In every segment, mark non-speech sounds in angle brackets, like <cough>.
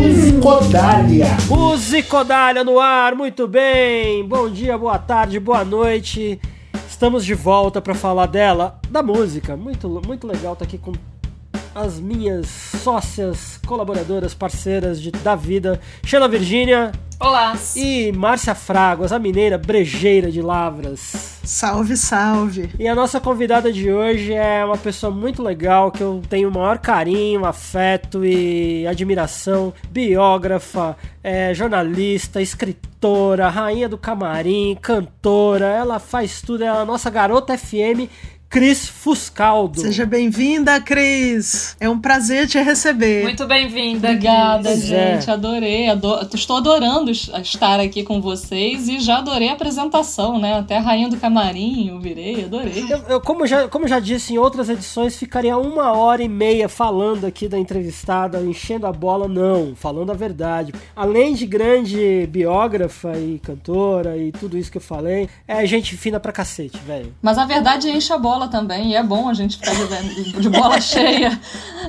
Musicodália. Musicodália no ar, muito bem. Bom dia, boa tarde, boa noite. Estamos de volta para falar dela, da música. Muito, muito legal estar tá aqui com as minhas sócias, colaboradoras, parceiras de, da vida, Sheila Virgínia. Olá. E Márcia Fraguas, a mineira brejeira de Lavras. Salve, salve. E a nossa convidada de hoje é uma pessoa muito legal que eu tenho o maior carinho, afeto e admiração. Biógrafa, é, jornalista, escritora, rainha do camarim, cantora. Ela faz tudo, ela é a nossa garota FM Cris Fuscaldo. Seja bem-vinda, Cris. É um prazer te receber. Muito bem-vinda. Obrigada, Cris. gente. É. Adorei. Ador... Estou adorando estar aqui com vocês e já adorei a apresentação, né? Até a Rainha do Camarim eu virei, adorei. Eu, eu, como, já, como já disse em outras edições, ficaria uma hora e meia falando aqui da entrevistada, enchendo a bola. Não, falando a verdade. Além de grande biógrafa e cantora e tudo isso que eu falei, é gente fina pra cacete, velho. Mas a verdade enche a bola bola também, e é bom a gente ficar de, de bola <laughs> cheia,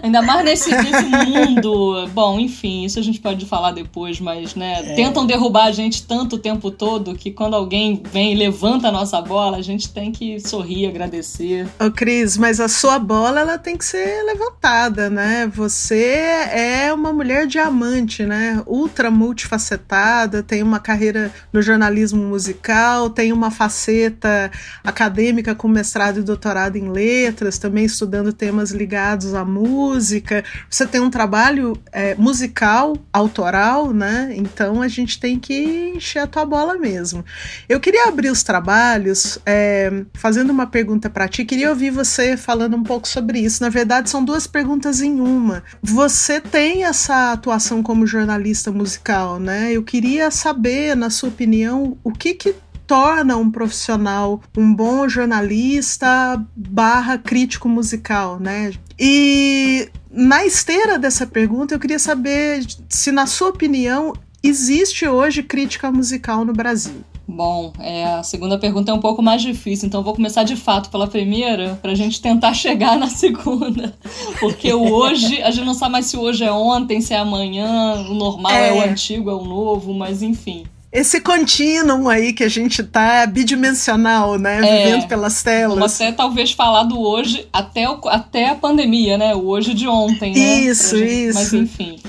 ainda mais nesse, nesse, mundo. Bom, enfim, isso a gente pode falar depois, mas, né, é. tentam derrubar a gente tanto o tempo todo que quando alguém vem e levanta a nossa bola, a gente tem que sorrir, agradecer. Ô, Cris, mas a sua bola, ela tem que ser levantada, né? Você é uma mulher diamante, né? Ultra multifacetada, tem uma carreira no jornalismo musical, tem uma faceta acadêmica com mestrado e doutorado doutorado em letras, também estudando temas ligados à música. Você tem um trabalho é, musical, autoral, né? Então a gente tem que encher a tua bola mesmo. Eu queria abrir os trabalhos é, fazendo uma pergunta para ti. Queria ouvir você falando um pouco sobre isso. Na verdade, são duas perguntas em uma. Você tem essa atuação como jornalista musical, né? Eu queria saber, na sua opinião, o que que torna um profissional um bom jornalista barra crítico musical, né? E na esteira dessa pergunta, eu queria saber se, na sua opinião, existe hoje crítica musical no Brasil. Bom, é, a segunda pergunta é um pouco mais difícil, então vou começar de fato pela primeira, para a gente tentar <laughs> chegar na segunda. Porque o hoje, a gente não sabe mais se hoje é ontem, se é amanhã, o normal é, é o antigo, é o novo, mas enfim esse contínuo aí que a gente tá bidimensional, né? É, vivendo pelas telas. Vamos até talvez falar do hoje até, o, até a pandemia, né? O hoje de ontem, né? Isso, gente, isso. Mas enfim.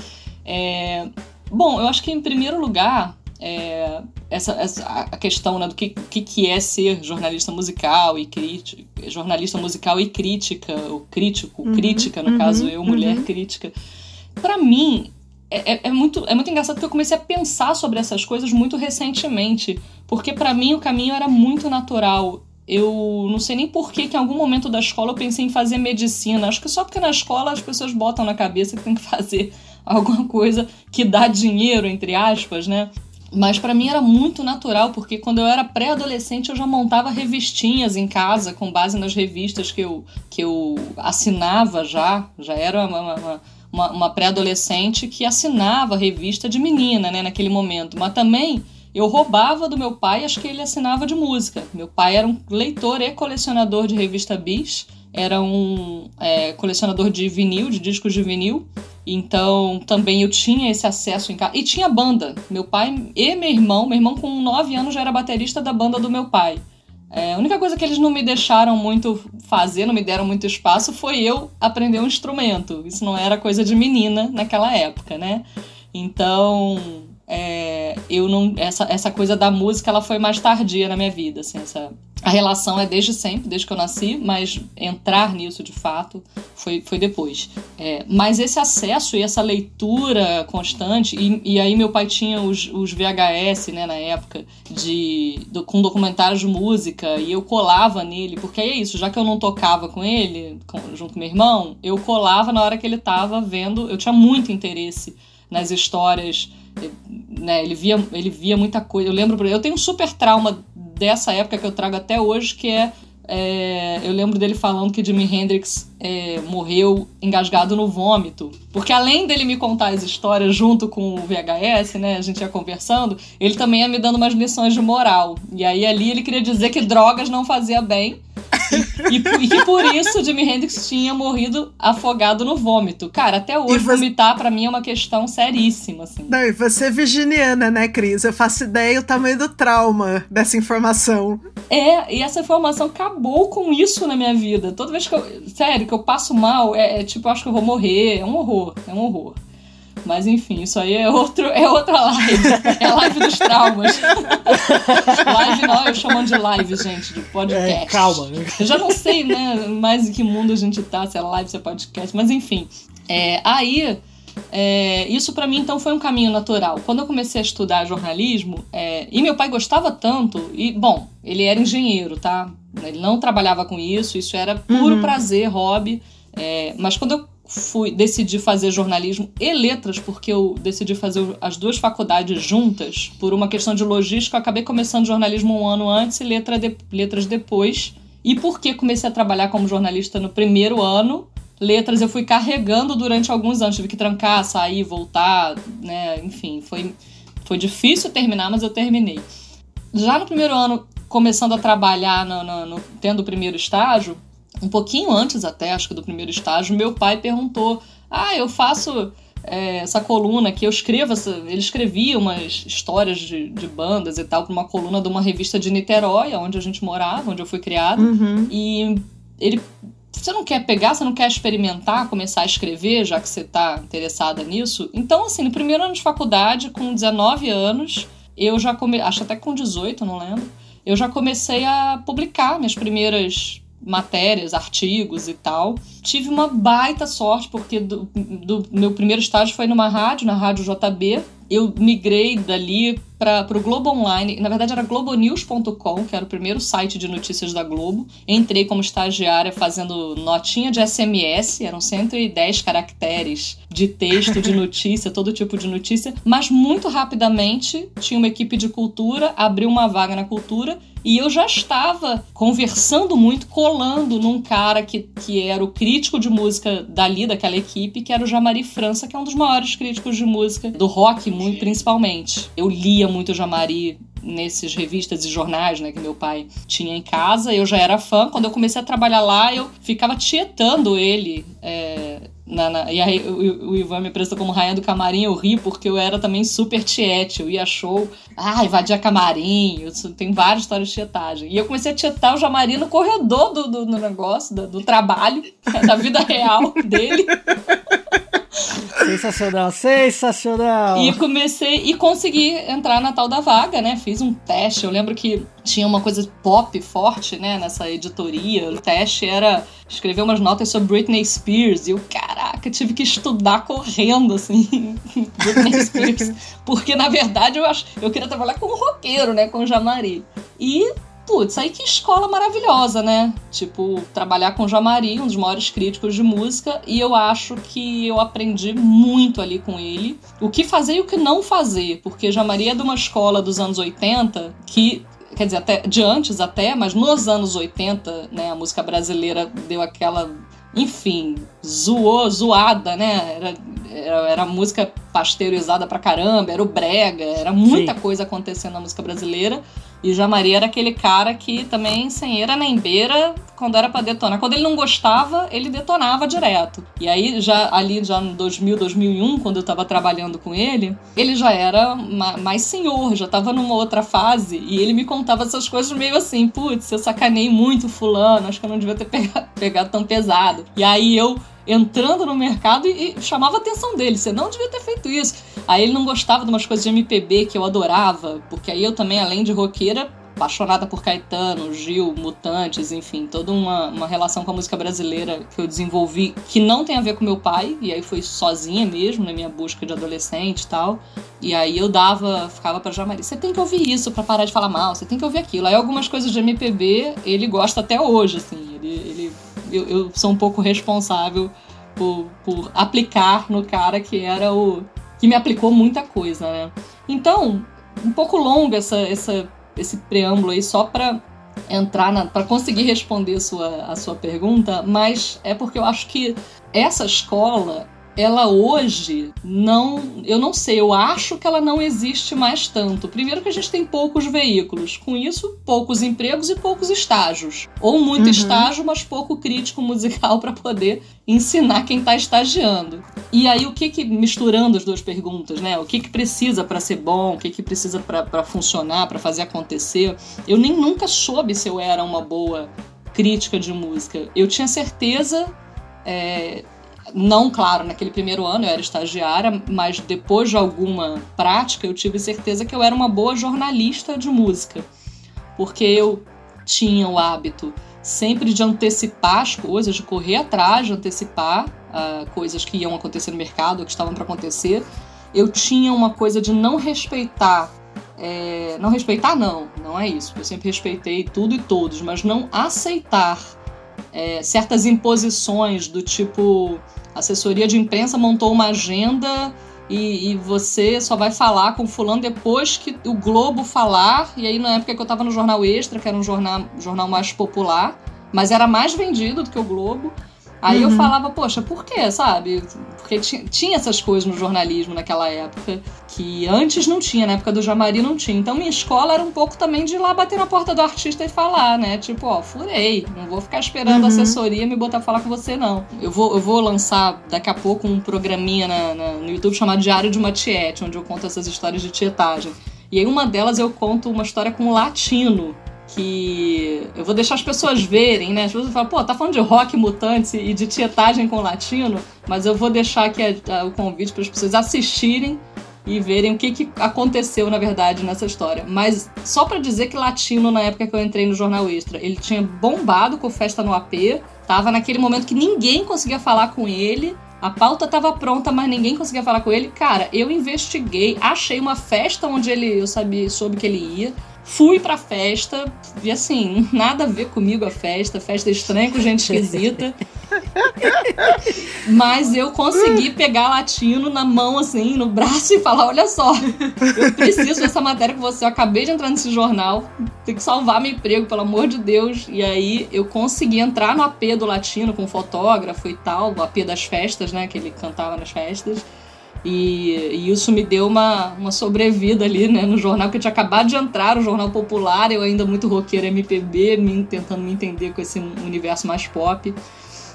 É, bom, eu acho que em primeiro lugar. É, essa, essa, a questão né, do que, que, que é ser jornalista musical e crítica, jornalista musical e crítica, ou crítico, uhum, crítica, no uhum, caso eu, mulher uhum. crítica. Para mim, é, é, é, muito, é muito engraçado porque eu comecei a pensar sobre essas coisas muito recentemente. Porque para mim o caminho era muito natural. Eu não sei nem por que, que em algum momento da escola eu pensei em fazer medicina. Acho que só porque na escola as pessoas botam na cabeça que tem que <laughs> fazer alguma coisa que dá dinheiro, entre aspas, né? Mas para mim era muito natural, porque quando eu era pré-adolescente eu já montava revistinhas em casa com base nas revistas que eu, que eu assinava já. Já era uma, uma, uma, uma pré-adolescente que assinava revista de menina, né, naquele momento. Mas também eu roubava do meu pai acho que ele assinava de música. Meu pai era um leitor e colecionador de revista Bis, era um é, colecionador de vinil, de discos de vinil. Então também eu tinha esse acesso em casa. E tinha banda. Meu pai e meu irmão, meu irmão com 9 anos já era baterista da banda do meu pai. É, a única coisa que eles não me deixaram muito fazer, não me deram muito espaço, foi eu aprender um instrumento. Isso não era coisa de menina naquela época, né? Então, é, eu não essa, essa coisa da música ela foi mais tardia na minha vida assim, essa, a relação é desde sempre desde que eu nasci mas entrar nisso de fato foi, foi depois é, mas esse acesso e essa leitura constante e, e aí meu pai tinha os, os VHS né, na época de do, com documentários de música e eu colava nele porque é isso já que eu não tocava com ele com, junto com meu irmão eu colava na hora que ele estava vendo eu tinha muito interesse nas histórias né, ele via, ele via muita coisa. Eu lembro, eu tenho um super trauma dessa época que eu trago até hoje, que é, é eu lembro dele falando que Jimi Hendrix é, morreu engasgado no vômito. Porque além dele me contar as histórias junto com o VHS, né, a gente ia conversando, ele também ia me dando umas lições de moral. E aí ali ele queria dizer que drogas não fazia bem E, e, que por isso Jimi Hendrix tinha morrido afogado no vômito. Cara, até hoje você... vomitar para mim é uma questão seríssima, assim. Não, e você é virginiana, né, Cris? Eu faço ideia o tamanho do trauma dessa informação. É, e essa informação acabou com isso na minha vida. Toda vez que eu. Sério, que eu passo mal, é, é tipo, eu acho que eu vou morrer. É um horror, é um horror. Mas enfim, isso aí é, outro, é outra live. É a live dos traumas. live não, eu chamo de live, gente, de podcast. É, calma. Eu já não sei, né, mais em que mundo a gente tá, se é live, se é podcast, mas enfim. É, aí, é, isso para mim então foi um caminho natural. Quando eu comecei a estudar jornalismo, é, e meu pai gostava tanto, e bom, ele era engenheiro, tá? Ele não trabalhava com isso, isso era puro uhum. prazer, hobby. É, mas quando eu fui decidi fazer jornalismo e letras porque eu decidi fazer as duas faculdades juntas por uma questão de logística eu acabei começando jornalismo um ano antes e letra de, letras depois. E porque comecei a trabalhar como jornalista no primeiro ano? Letras eu fui carregando durante alguns anos tive que trancar sair voltar né enfim foi foi difícil terminar mas eu terminei. Já no primeiro ano começando a trabalhar no, no, no tendo o primeiro estágio um pouquinho antes até, acho que do primeiro estágio, meu pai perguntou: Ah, eu faço é, essa coluna que eu escrevo. Essa... Ele escrevia umas histórias de, de bandas e tal para uma coluna de uma revista de Niterói, onde a gente morava, onde eu fui criado. Uhum. E ele. Você não quer pegar, você não quer experimentar, começar a escrever, já que você está interessada nisso? Então, assim, no primeiro ano de faculdade, com 19 anos, eu já comecei. Acho até com 18, não lembro. Eu já comecei a publicar minhas primeiras matérias, artigos e tal. Tive uma baita sorte, porque do, do meu primeiro estágio foi numa rádio, na Rádio JB. Eu migrei dali para o Globo Online. Na verdade, era globonews.com, que era o primeiro site de notícias da Globo. Entrei como estagiária fazendo notinha de SMS, eram 110 caracteres de texto, de <laughs> notícia, todo tipo de notícia. Mas muito rapidamente tinha uma equipe de cultura, abriu uma vaga na cultura e eu já estava conversando muito, colando num cara que, que era o crítico de música dali, daquela equipe, que era o Jamari França, que é um dos maiores críticos de música, do rock, muito principalmente. Eu lia muito Jamari nesses revistas e jornais, né, que meu pai tinha em casa. Eu já era fã. Quando eu comecei a trabalhar lá, eu ficava tietando ele. É, na, na, e aí o, o, Ivan me apresentou como rainha do camarim, eu ri porque eu era também super tiete. Eu ia show, ah, invadia camarim, eu, tem várias histórias de tietagem. E eu comecei a tietar o Jamari no corredor do, do, do negócio, do, do trabalho, <laughs> da vida real dele. Sensacional, sensacional! E comecei e consegui entrar na tal da vaga, né? Fiz um teste. Eu lembro que tinha uma coisa pop forte, né, nessa editoria. O teste era escrever umas notas sobre Britney Spears. E eu, caraca, tive que estudar correndo, assim, <laughs> Britney Spears. Porque, na verdade, eu, acho, eu queria trabalhar com um roqueiro, né, com o Jamari. E putz, aí que escola maravilhosa, né? Tipo, trabalhar com o Jamari, um dos maiores críticos de música, e eu acho que eu aprendi muito ali com ele. O que fazer e o que não fazer, porque Jamari é de uma escola dos anos 80 que quer dizer, até de antes até, mas nos anos 80, né, a música brasileira deu aquela, enfim, zoou, zoada, né? Era, era, era música pasteurizada pra caramba, era o brega, era muita Sim. coisa acontecendo na música brasileira. E Jamari era aquele cara que também, sem era nem beira, quando era para detonar. Quando ele não gostava, ele detonava direto. E aí, já ali já em 2000, 2001, quando eu tava trabalhando com ele, ele já era mais senhor, já tava numa outra fase. E ele me contava essas coisas meio assim: putz, eu sacanei muito Fulano, acho que eu não devia ter pegado, <laughs> pegado tão pesado. E aí eu entrando no mercado e, e, chamava a atenção dele. Você não devia ter feito isso. Aí ele não gostava de umas coisas de MPB que eu adorava, porque aí eu também, além de roqueira, apaixonada por Caetano, Gil, Mutantes, enfim, toda uma, uma relação com a música brasileira que eu desenvolvi que não tem a ver com meu pai, e aí foi sozinha mesmo na minha busca de adolescente e tal. E aí eu dava, ficava pra Jamari, você tem que ouvir isso para parar de falar mal, você tem que ouvir aquilo. Aí algumas coisas de MPB ele gosta até hoje, assim, ele, ele eu, eu sou um pouco responsável por, por aplicar no cara que era o. que me aplicou muita coisa, né? Então, um pouco longo essa, essa, esse preâmbulo aí só para entrar para conseguir responder a sua, a sua pergunta, mas é porque eu acho que essa escola ela hoje não. Eu não sei, eu acho que ela não existe mais tanto. Primeiro, que a gente tem poucos veículos. Com isso, poucos empregos e poucos estágios. Ou muito uhum. estágio, mas pouco crítico musical <laughs> para poder ensinar quem está estagiando. E aí, o que que. Misturando as duas perguntas, né? O que que precisa para ser bom, o que que precisa para funcionar, para fazer acontecer. Eu nem nunca soube se eu era uma boa crítica de música. Eu tinha certeza. É, não, claro, naquele primeiro ano eu era estagiária, mas depois de alguma prática eu tive certeza que eu era uma boa jornalista de música. Porque eu tinha o hábito sempre de antecipar as coisas, de correr atrás, de antecipar uh, coisas que iam acontecer no mercado, que estavam para acontecer. Eu tinha uma coisa de não respeitar. É, não respeitar, não, não é isso. Eu sempre respeitei tudo e todos, mas não aceitar é, certas imposições do tipo assessoria de imprensa montou uma agenda e, e, você só vai falar com fulano depois que o Globo falar. E aí, na época que eu tava no Jornal Extra, que era um jornal, jornal mais popular, mas era mais vendido do que o Globo. Aí uhum. eu falava, poxa, por quê, sabe? Porque tinha essas coisas no jornalismo naquela época, que antes não tinha, na época do Jamari não tinha. Então minha escola era um pouco também de ir lá bater na porta do artista e falar, né? Tipo, ó, furei, não vou ficar esperando uhum. a assessoria me botar a falar com você, não. Eu vou, eu vou lançar daqui a pouco um programinha na, na, no YouTube chamado Diário de uma Tiete, onde eu conto essas histórias de tietagem. E aí uma delas eu conto uma história com um latino, que eu vou deixar as pessoas verem, né? As pessoas falam, pô, tá falando de rock mutante e de tietagem com latino, mas eu vou deixar aqui a, a, o convite para as pessoas assistirem e verem o que, que aconteceu, na verdade, nessa história. Mas só para dizer que latino, na época que eu entrei no Jornal Extra, ele tinha bombado com Festa no AP, tava naquele momento que ninguém conseguia falar com ele, a pauta estava pronta, mas ninguém conseguia falar com ele. Cara, eu investiguei, achei uma festa onde ele, eu sabia, soube que ele ia Fui pra festa, e assim, nada a ver comigo a festa, festa estranha com gente esquisita. Mas eu consegui pegar latino na mão, assim, no braço e falar: olha só, eu preciso dessa matéria com você. Eu acabei de entrar nesse jornal, tem que salvar meu emprego, pelo amor de Deus. E aí eu consegui entrar no AP do latino com fotógrafo e tal, o AP das festas, né? Que ele cantava nas festas. E, e, isso me deu uma, uma sobrevida ali, né, no jornal, que eu tinha acabado de entrar, o Jornal Popular, eu ainda muito roqueira MPB, me, tentando me entender com esse universo mais pop.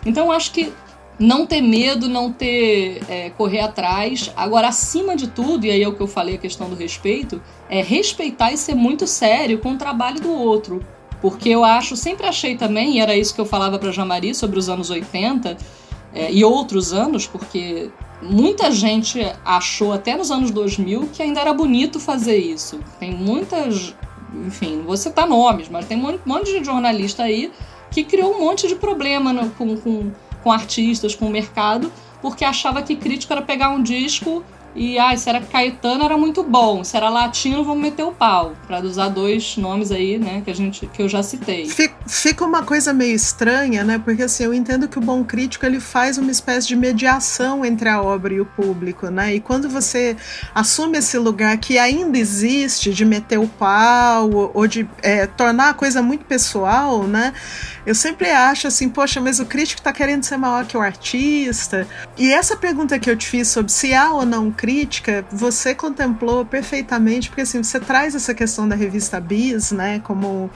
Então acho que não ter medo, não ter é, correr atrás. Agora, acima de tudo, e aí é o que eu falei, a questão do respeito, é respeitar e ser muito sério com o trabalho do outro. Porque eu acho, sempre achei também, e era isso que eu falava para Jamari sobre os anos 80 é, e outros anos, porque muita gente achou até nos anos 2000 que ainda era bonito fazer isso. Tem muitas, enfim, vou citar nomes, mas tem um monte de jornalista aí que criou um monte de problema no, com, com, com artistas, com o mercado, porque achava que crítico era pegar um disco e, ah, se era Caetano era muito bom, se era latino, vamos meter o pau. Pra usar dois nomes aí, né, que, a gente, que eu já citei. Fica uma coisa meio estranha, né, porque assim, eu entendo que o bom crítico ele faz uma espécie de mediação entre a obra e o público, né, e quando você assume esse lugar que ainda existe de meter o pau ou de é, tornar a coisa muito pessoal, né, eu sempre acho assim, poxa, mas o crítico tá querendo ser maior que o artista. E essa pergunta que eu te fiz sobre se há ou não crítica, você contemplou perfeitamente, porque assim, você traz essa questão da revista Bis, né, como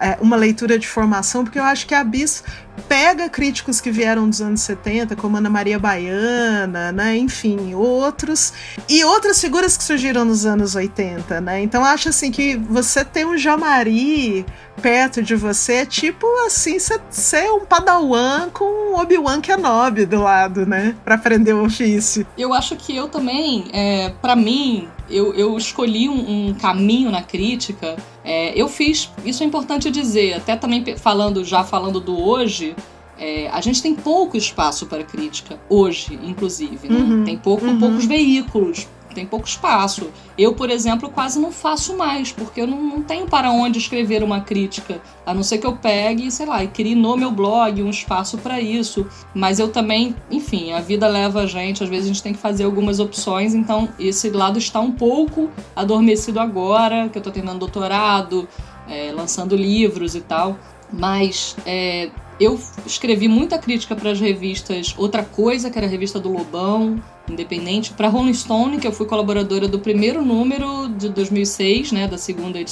é, uma leitura de formação, porque eu acho que a Bis pega críticos que vieram dos anos 70, como Ana Maria Baiana, né, enfim, outros, e outras figuras que surgiram nos anos 80, né? Então acho assim que você ter um Jamari perto de você é tipo assim, ser um padawan com um Obi-Wan Kenobi do lado, né? Pra aprender o ofício. Eu acho que eu também, é, para mim, eu, eu escolhi um, um caminho na crítica. É, eu fiz, isso é importante dizer, até também falando, já falando do hoje, é, a gente tem pouco espaço para crítica hoje, inclusive. Né? Uhum, tem pouco, uhum. poucos veículos tem pouco espaço. Eu, por exemplo, quase não faço mais, porque eu não, não, tenho para onde escrever uma crítica, a não ser que eu pegue, sei lá, e crie no meu blog um espaço para isso. Mas eu também, enfim, a vida leva a gente, às vezes a gente tem que fazer algumas opções, então esse lado está um pouco adormecido agora, que eu estou terminando doutorado, é, lançando livros e tal. Mas é, eu escrevi muita crítica para as revistas Outra Coisa, que era a revista do Lobão, independente, para Rolling Stone, que eu fui colaboradora do primeiro número de 2006, né, da segunda é,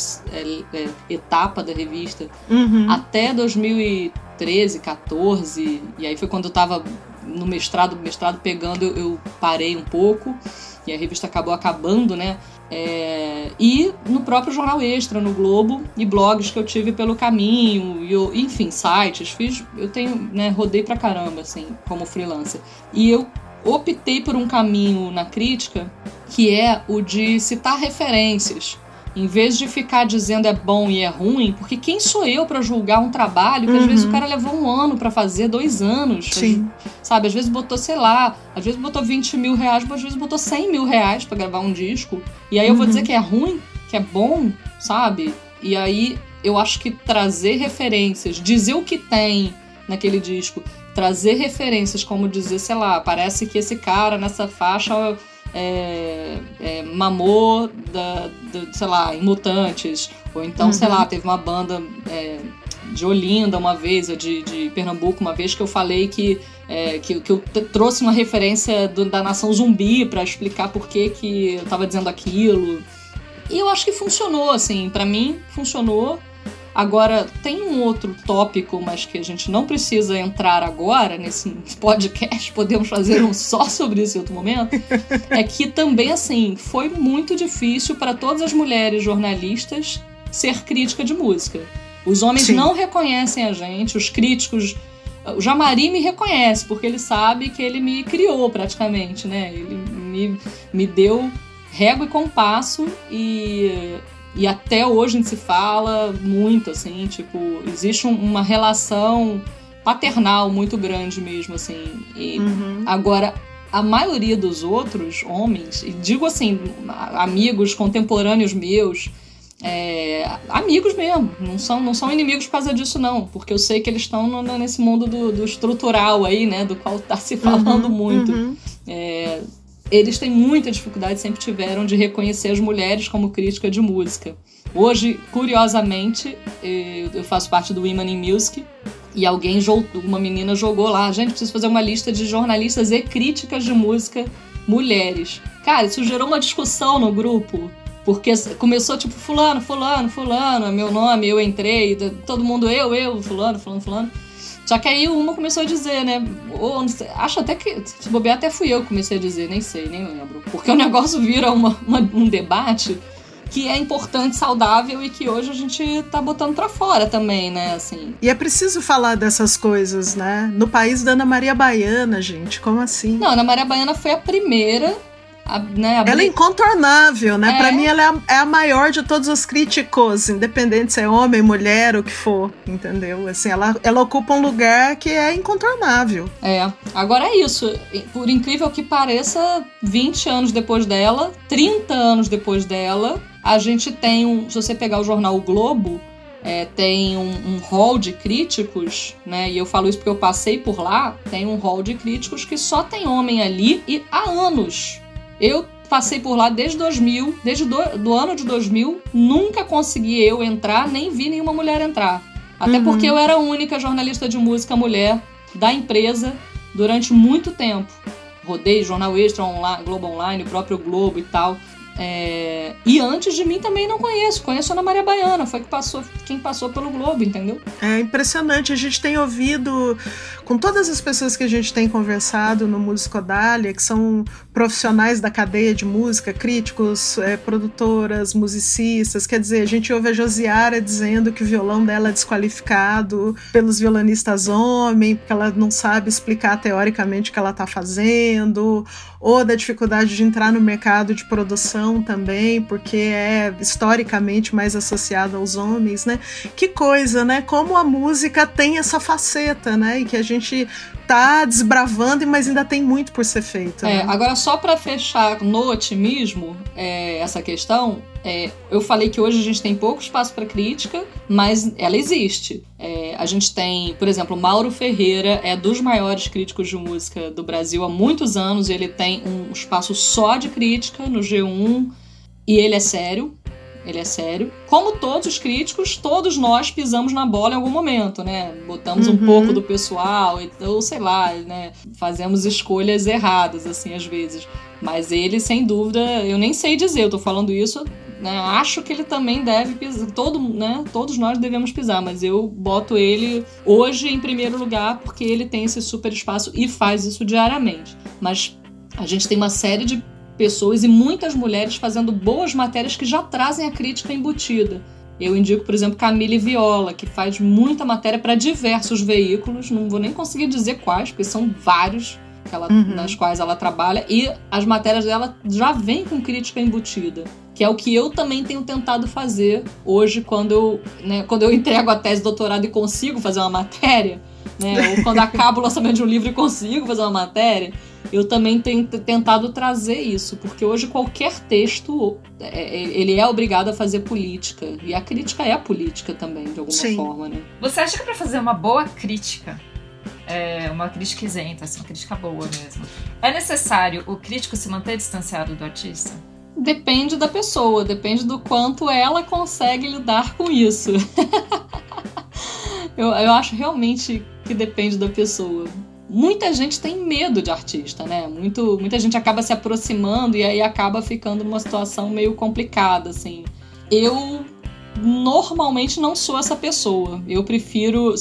é, etapa da revista, uhum. até 2013, 14, e aí foi quando eu estava no mestrado, mestrado pegando, eu, eu parei um pouco e a revista acabou acabando, né? É, e no próprio Jornal Extra, no Globo, e blogs que eu tive pelo caminho, e eu, enfim, sites, fiz, eu tenho, né, rodei pra caramba, assim, como freelancer. E eu optei por um caminho na crítica que é o de citar referências em vez de ficar dizendo é bom e é ruim, porque quem sou eu para julgar um trabalho que uhum. às vezes o cara levou um ano para fazer, dois anos. Sim. Sabe, às vezes botou, sei lá, às vezes botou 20 mil reais, às vezes botou 100 mil reais pra gravar um disco. E aí eu vou dizer uhum. que é ruim, que é bom, sabe? E aí eu acho que trazer referências, dizer o que tem naquele disco, trazer referências como dizer, sei lá, parece que esse cara nessa faixa é, é, mamou da, da, sei lá, em Mutantes. Ou então, uhum. sei lá, teve uma banda é, de Olinda uma vez, ou de, de Pernambuco uma vez, que eu falei que, é, que, que eu trouxe uma referência do, da nação zumbi para explicar por que, que eu tava dizendo aquilo. E eu acho que funcionou, assim, para mim funcionou. Agora, tem um outro tópico, mas que a gente não precisa entrar agora nesse <laughs> podcast, podemos fazer um só sobre isso em outro momento. É que também, assim, foi muito difícil para todas as mulheres jornalistas ser crítica de música. Os homens Sim. não reconhecem a gente, os críticos. O Jamari me reconhece, porque ele sabe que ele me criou praticamente, né? Ele me, me deu régua e compasso e e até hoje a gente se fala muito, assim, tipo, existe um, uma relação paternal muito grande mesmo, assim. E uhum. agora, a maioria dos outros homens, e digo assim, amigos contemporâneos meus, é, amigos mesmo, não são, não são inimigos por causa disso, não, porque eu sei que eles estão nesse mundo do, do, estrutural aí, né, do qual tá se <laughs> falando uhum, muito. Uhum. É, eles têm muita dificuldade, sempre tiveram, de reconhecer as mulheres como crítica de música. Hoje, curiosamente, eu faço parte do Women in Music e alguém, uma menina jogou lá, gente, preciso fazer uma lista de jornalistas e críticas de música mulheres. Cara, isso gerou uma discussão no grupo, porque começou tipo fulano, fulano, fulano, meu nome, eu entrei, todo mundo eu, eu, fulano, fulano, fulano. Só que aí uma começou a dizer, né? Ou, acho até que. Se bobear, até fui eu que comecei a dizer, nem sei, nem lembro. Porque o <laughs> negócio vira uma, uma, um debate que é importante, saudável e que hoje a gente tá botando para fora também, né? Assim. E é preciso falar dessas coisas, né? No país da Ana Maria Baiana, gente, como assim? Não, Ana Maria Baiana foi a primeira a, né, a... Ela é incontornável, né? É. Para mim, ela é a, é a, maior de todos os críticos, independente se é homem, mulher, o que for, entendeu? Assim, ela, ela ocupa um lugar que é incontornável. É. Agora é isso. Por incrível que pareça, 20 anos depois dela, 30 anos depois dela, a gente tem um. Se você pegar o jornal o Globo, é, tem um, um hall de críticos, né? E eu falo isso porque eu passei por lá. Tem um hall de críticos que só tem homem ali e há anos. Eu passei por lá desde 2000, desde do, do ano de 2000, nunca consegui eu entrar, nem vi nenhuma mulher entrar. Até uhum. porque eu era a única jornalista de música mulher da empresa durante muito tempo. Rodei Jornal Extra, online, Globo Online, o próprio Globo e tal. É... E antes de mim também não conheço. Conheço Ana Maria Baiana, foi que passou, quem passou pelo Globo, entendeu? É impressionante. A gente tem ouvido, com todas as pessoas que a gente tem conversado no Musicodália, que são profissionais da cadeia de música, críticos, é, produtoras, musicistas. Quer dizer, a gente ouve a Josiara dizendo que o violão dela é desqualificado pelos violonistas homens, porque ela não sabe explicar teoricamente o que ela está fazendo, ou da dificuldade de entrar no mercado de produção também, porque é historicamente mais associada aos homens, né? Que coisa, né? Como a música tem essa faceta, né? E que a gente tá desbravando, mas ainda tem muito por ser feito. É, né? agora só para fechar no otimismo é, essa questão, é, eu falei que hoje a gente tem pouco espaço para crítica, mas ela existe. É, a gente tem, por exemplo, Mauro Ferreira é dos maiores críticos de música do Brasil há muitos anos. Ele tem um espaço só de crítica no G1 e ele é sério. ele é sério. Como todos os críticos, todos nós pisamos na bola em algum momento, né? Botamos uhum. um pouco do pessoal, ou sei lá, né? Fazemos escolhas erradas, assim, às vezes. Mas ele, sem dúvida, eu nem sei dizer, eu tô falando isso né? Acho que ele também deve pisar. Todo, né? Todos nós devemos pisar, mas eu boto ele hoje em primeiro lugar porque ele tem esse super espaço e faz isso diariamente. Mas a gente tem uma série de pessoas e muitas mulheres fazendo boas matérias que já trazem a crítica embutida. Eu indico, por exemplo, Camille Viola, que faz muita matéria para diversos veículos, não vou nem conseguir dizer quais, porque são vários ela, uhum. nas quais ela trabalha, e as matérias dela já vêm com crítica embutida. Que é o que eu também tenho tentado fazer hoje quando eu, né, quando eu entrego a tese de doutorado e consigo fazer uma matéria, né, ou quando acabo o lançamento de um livro e consigo fazer uma matéria eu também tenho tentado trazer isso, porque hoje qualquer texto é, é, ele é obrigado a fazer política e a crítica é a política também de alguma Sim. forma, né? Você acha que para fazer uma boa crítica, é, uma crítica isenta, assim, uma crítica boa mesmo, é necessário o crítico se manter distanciado do artista? Depende da pessoa, depende do quanto ela consegue lidar com isso. <laughs> eu, eu acho realmente que depende da pessoa muita gente tem medo de artista, né? Muito, muita gente acaba se aproximando e aí acaba ficando numa situação meio complicada, assim. Eu normalmente não sou essa pessoa. Eu prefiro,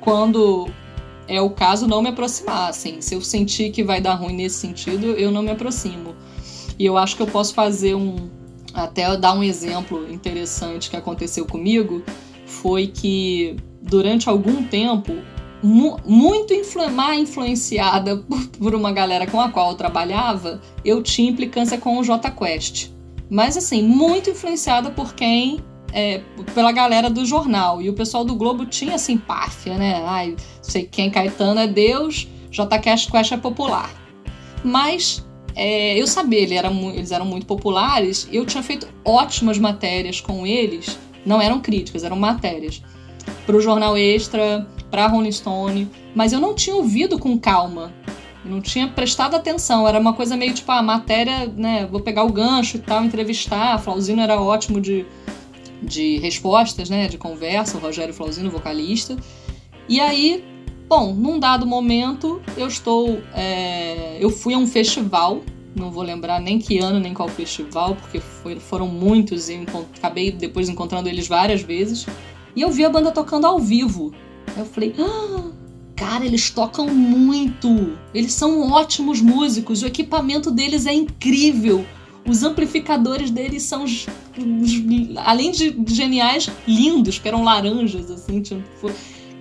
quando é o caso, não me aproximar, assim. Se eu sentir que vai dar ruim nesse sentido, eu não me aproximo. E eu acho que eu posso fazer um. Até dar um exemplo interessante que aconteceu comigo foi que durante algum tempo mu muito má influenciada <laughs> por, uma galera com a qual eu trabalhava, eu tinha implicância com o J Quest. Mas assim, muito influenciada por quem é, pela galera do jornal. E o pessoal do Globo tinha simpátia, né? Ai, sei quem Caetano é Deus, J Quest é popular. Mas é, eu sabia, ele era eles eram muito populares, eu tinha feito ótimas matérias com eles. Não eram críticas, eram matérias. Para o Jornal Extra, para Rolling Stone, mas eu não tinha ouvido com calma. Não tinha prestado atenção, era uma coisa meio tipo, a ah, matéria, né, vou pegar o gancho e tal, entrevistar. Flauzino era ótimo de, de respostas, né, de conversa, o Rogério Flauzino, vocalista. E aí, bom, num dado momento, eu estou. É, eu fui a um festival, não vou lembrar nem que ano, nem qual festival, porque foi, foram muitos e acabei depois encontrando eles várias vezes. E eu vi a banda tocando ao vivo. Eu falei, ah, cara, eles tocam muito. Eles são ótimos músicos. O equipamento deles é incrível. Os amplificadores deles são, além de geniais, lindos, que eram laranjas, assim, tipo.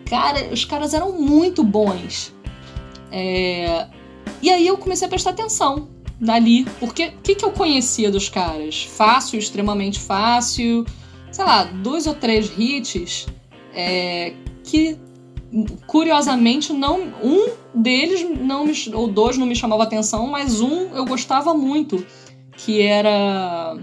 Cara, os caras eram muito bons. É... E aí eu comecei a prestar atenção dali. Porque o que, que eu conhecia dos caras? Fácil, extremamente fácil. Sei lá, dois ou três hits é, que curiosamente não um deles não me, ou dois não me chamava atenção, mas um eu gostava muito, que era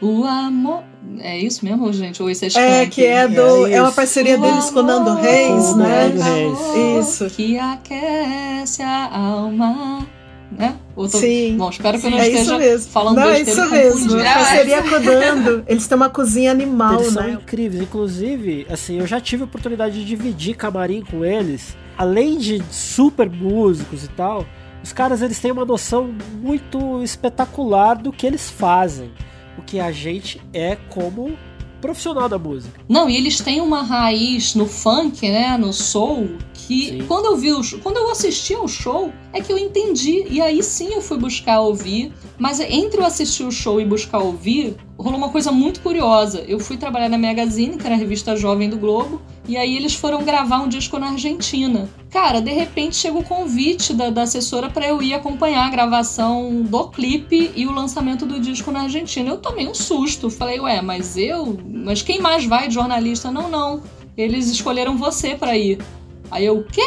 o amor. É isso mesmo, gente? Ou esse é É, que é do. É, é uma parceria o deles com o Nando Reis, né? Reis. Isso. Que aquece a alma né? Tô... Sim. Bom, espero que eu não é esteja falando não, é isso mesmo. Seria acordando. Eles têm uma cozinha animal, eles né? São incríveis. Inclusive, assim, eu já tive a oportunidade de dividir camarim com eles. Além de super músicos e tal, os caras eles têm uma noção muito espetacular do que eles fazem. O que a gente é como profissional da música. Não, e eles têm uma raiz no funk, né, no soul, que sim. quando eu vi o, quando eu assisti ao show, é que eu entendi e aí sim eu fui buscar ouvir, mas entre eu assistir o show e buscar ouvir, rolou uma coisa muito curiosa. Eu fui trabalhar na Magazine, que era a revista jovem do Globo, e aí eles foram gravar um disco na Argentina. Cara, de repente chega o convite da, da assessora para eu ir acompanhar a gravação do clipe e o lançamento do disco na Argentina. Eu tomei um susto. Falei, ué, mas eu. Mas quem mais vai de jornalista? Não, não. Eles escolheram você para ir. Aí eu, quê?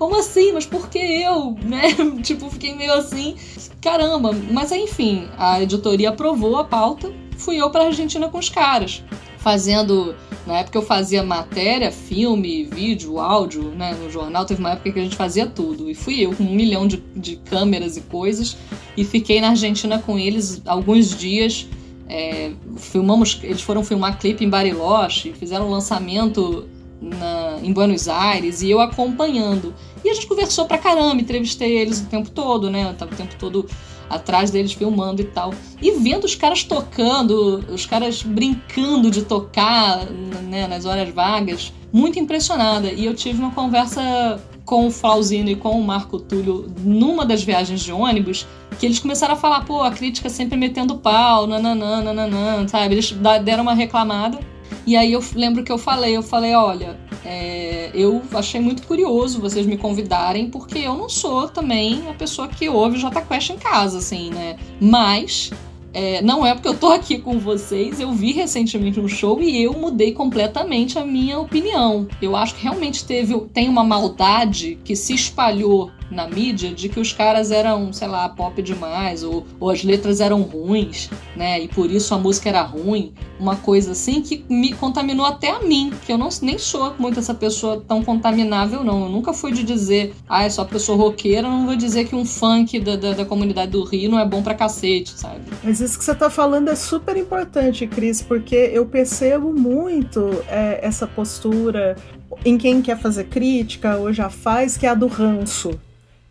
Como assim? Mas por que eu? <laughs> Né? tipo, fiquei meio assim. Caramba. Mas enfim, a editoria aprovou a pauta. Fui eu pra Argentina com os caras. Fazendo. Na época eu fazia matéria, filme, vídeo, áudio, né? No jornal teve uma época que a gente fazia tudo. E fui eu com um milhão de, de câmeras e coisas. E fiquei na Argentina com eles alguns dias É, filmamos, eles foram filmar clipe em Bariloche, fizeram um lançamento na, em Buenos Aires e eu acompanhando. E a gente conversou pra caramba, entrevistei eles o tempo todo, né? Eu tava o tempo todo atrás deles filmando e tal. E vendo os caras tocando, os caras brincando de tocar né, nas horas vagas, muito impressionada. E eu tive uma conversa com o Flauzino e com o Marco Túlio numa das viagens de ônibus, que eles começaram a falar, pô, a crítica sempre metendo pau, nananã, nananã, sabe? Eles deram uma reclamada. E aí eu lembro que eu falei, eu falei, olha, é, eu achei muito curioso vocês me convidarem, porque eu não sou também a pessoa que ouve o Jota Quest em casa, assim, né? Mas é, não é porque eu tô aqui com vocês, eu vi recentemente um show e eu mudei completamente a minha opinião. Eu acho que realmente teve, tem uma maldade que se espalhou na mídia de que os caras eram, sei lá, pop demais, ou, ou as letras eram ruins, né? E por isso a música era ruim. Uma coisa assim que me contaminou até a mim, que eu não, nem sou muito essa pessoa tão contaminável, não. Eu nunca fui de dizer, ah, é só pessoa roqueira, não vou dizer que um funk da, da, da comunidade do Rio não é bom pra cacete, sabe? Mas isso que você tá falando é super importante, Cris, porque eu percebo muito é, essa postura em quem quer fazer crítica ou já faz, que é a do ranço.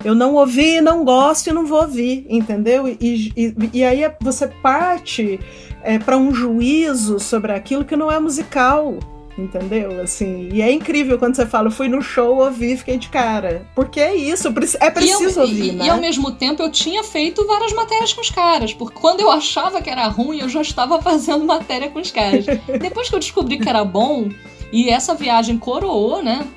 Eu não ouvi, não gosto e não vou ouvir, entendeu? E, e, e aí você parte é, para um juízo sobre aquilo que não é musical, entendeu? Assim, e é incrível quando você fala, fui no show, ouvi, fiquei de cara. Porque é isso, é preciso eu, ouvir, e, né? E ao mesmo tempo eu tinha feito várias matérias com os caras, porque quando eu achava que era ruim, eu já estava <laughs> fazendo matéria com os caras. Depois que eu descobri que era bom, e essa viagem coroou, né?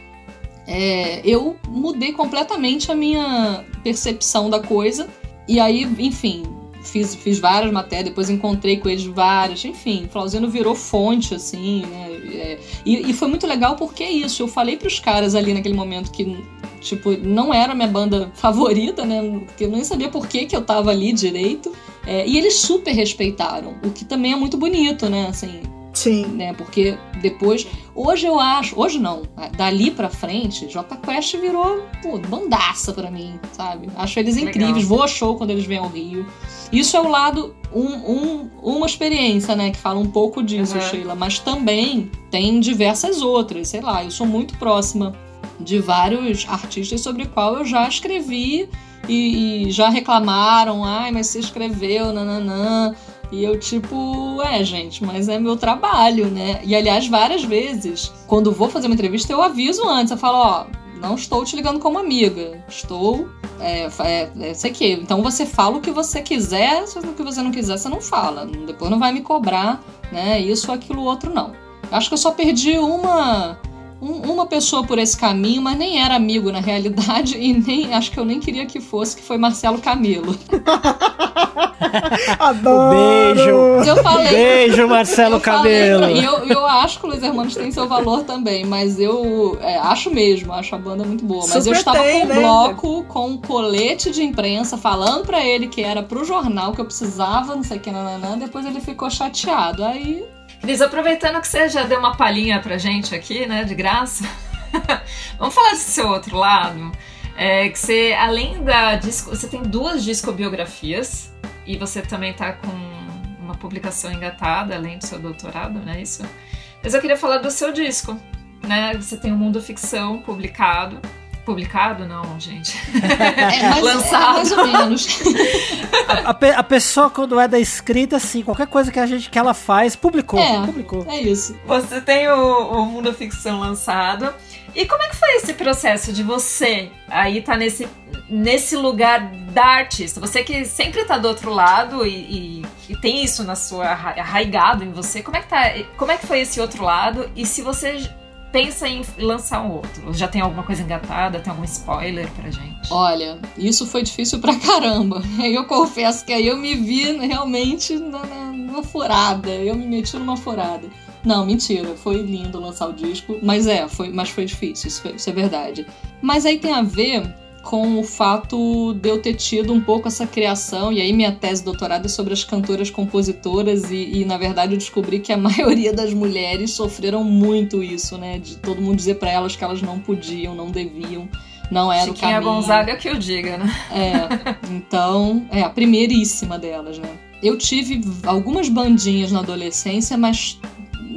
É, eu mudei completamente a minha percepção da coisa. E aí, enfim, fiz, fiz várias matérias, depois encontrei com eles várias, enfim, Flauzino virou fonte, assim, né? É, e, e, foi muito legal porque é isso, eu falei pros caras ali naquele momento que, tipo, não era a minha banda <laughs> favorita, né? Porque eu nem sabia por que, que eu tava ali direito. É, e eles super respeitaram, o que também é muito bonito, né? Assim, Sim. Né? Porque depois. Hoje eu acho. Hoje não. Dali pra frente, J Quest virou pô, bandaça pra mim, sabe? Acho eles incríveis. Legal. Vou a show quando eles vêm ao Rio. Isso é o lado. Um, um, uma experiência, né? Que fala um pouco disso, uhum. Sheila. Mas também tem diversas outras. Sei lá, eu sou muito próxima de vários artistas sobre qual eu já escrevi e, e já reclamaram. Ai, mas você escreveu, nananã. E eu, tipo, é, gente, mas é meu trabalho, né? E aliás, várias vezes, quando vou fazer uma entrevista, eu aviso antes, eu falo, ó, não estou te ligando como amiga. Estou. É, é, é, sei que. Então você fala o que você quiser, se o que você não quiser, você não fala. Depois não vai me cobrar, né? Isso, aquilo, outro, não. Acho que eu só perdi uma um, uma pessoa por esse caminho, mas nem era amigo na realidade, e nem acho que eu nem queria que fosse, que foi Marcelo Camelo. Adoro! <laughs> Beijo! Eu falei, Beijo, Marcelo eu Camelo! E eu, eu acho que o Luiz Hermanos tem seu valor também, mas eu é, acho mesmo, acho a banda muito boa. Mas Super eu estava tem, com um né? bloco, com um colete de imprensa, falando para ele que era pro jornal, que eu precisava, não sei o que, nananã, depois ele ficou chateado. Aí Cris, aproveitando que você já deu uma palhinha pra gente aqui, né, de graça, <laughs> vamos falar desse seu outro lado. É que você, além da disco, você tem duas discobiografias e você também tá com uma publicação engatada, além do seu doutorado, não é isso? Mas eu queria falar do seu disco, né? Você tem o Mundo Ficção publicado Publicado, não, gente. É, <laughs> mais, Lançado. É, mais ou menos. A, a, a pessoa, quando é da escrita, assim, qualquer coisa que a gente que ela faz, publicou. É. publicou. É isso. Você tem o, o Mundo Ficção lançado. E como é que foi esse processo de você aí tá nesse, nesse lugar da artista? Você que sempre tá do outro lado e, e, e tem isso na sua arra- arraigado em você. Como é que tá? Como é que foi esse outro lado? E se você pensa em lançar um outro? Já tem alguma coisa engatada? Tem algum spoiler pra gente? Olha, isso foi difícil pra caramba. <laughs> Eu confesso que aí eu me vi realmente na, na, numa furada. Eu me meti numa furada. Não, mentira. Foi lindo lançar o disco. Mas é, foi, mas foi difícil, isso, foi- isso é verdade. Mas aí tem a ver com o fato de eu ter tido um pouco essa criação, e aí minha tese de doutorado é sobre as cantoras compositoras, e, e, na verdade eu descobri que a <laughs> maioria das mulheres sofreram muito isso, né? De todo mundo dizer pra elas que elas não podiam, não deviam, não era Chiquinha o caminho. Gonzaga que eu diga, né? É, então, é a primeiríssima delas, né? eu tive algumas bandinhas na adolescência, mas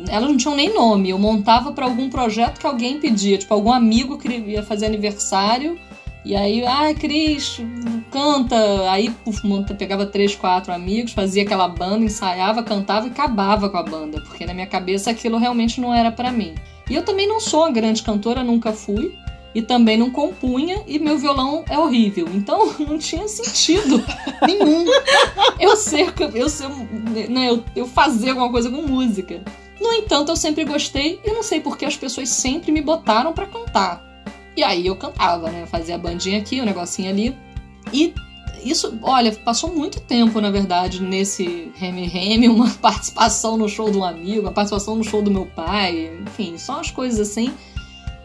elas não tinham nem nome. Eu montava para algum projeto que alguém pedia, tipo, algum amigo queria fazer aniversário. E aí, ah, Cris, canta. Aí, puf, monta, pegava três, quatro amigos, fazia aquela banda, ensaiava, cantava e acabava com a banda, porque na minha cabeça aquilo realmente não era para mim. E eu também não sou uma grande cantora, nunca fui e também não compunha e meu violão é horrível. Então <laughs> não tinha sentido <laughs> nenhum eu ser eu ser né, eu, eu fazer alguma coisa com música. No entanto, eu sempre gostei e não sei porque as pessoas sempre me botaram para cantar. E aí eu cantava, né? Fazia a bandinha aqui, o um negocinho ali. E isso, olha, passou muito tempo, na verdade, nesse Remy, <laughs> uma participação no show de um amigo, uma participação no show do meu pai, enfim, só as coisas assim.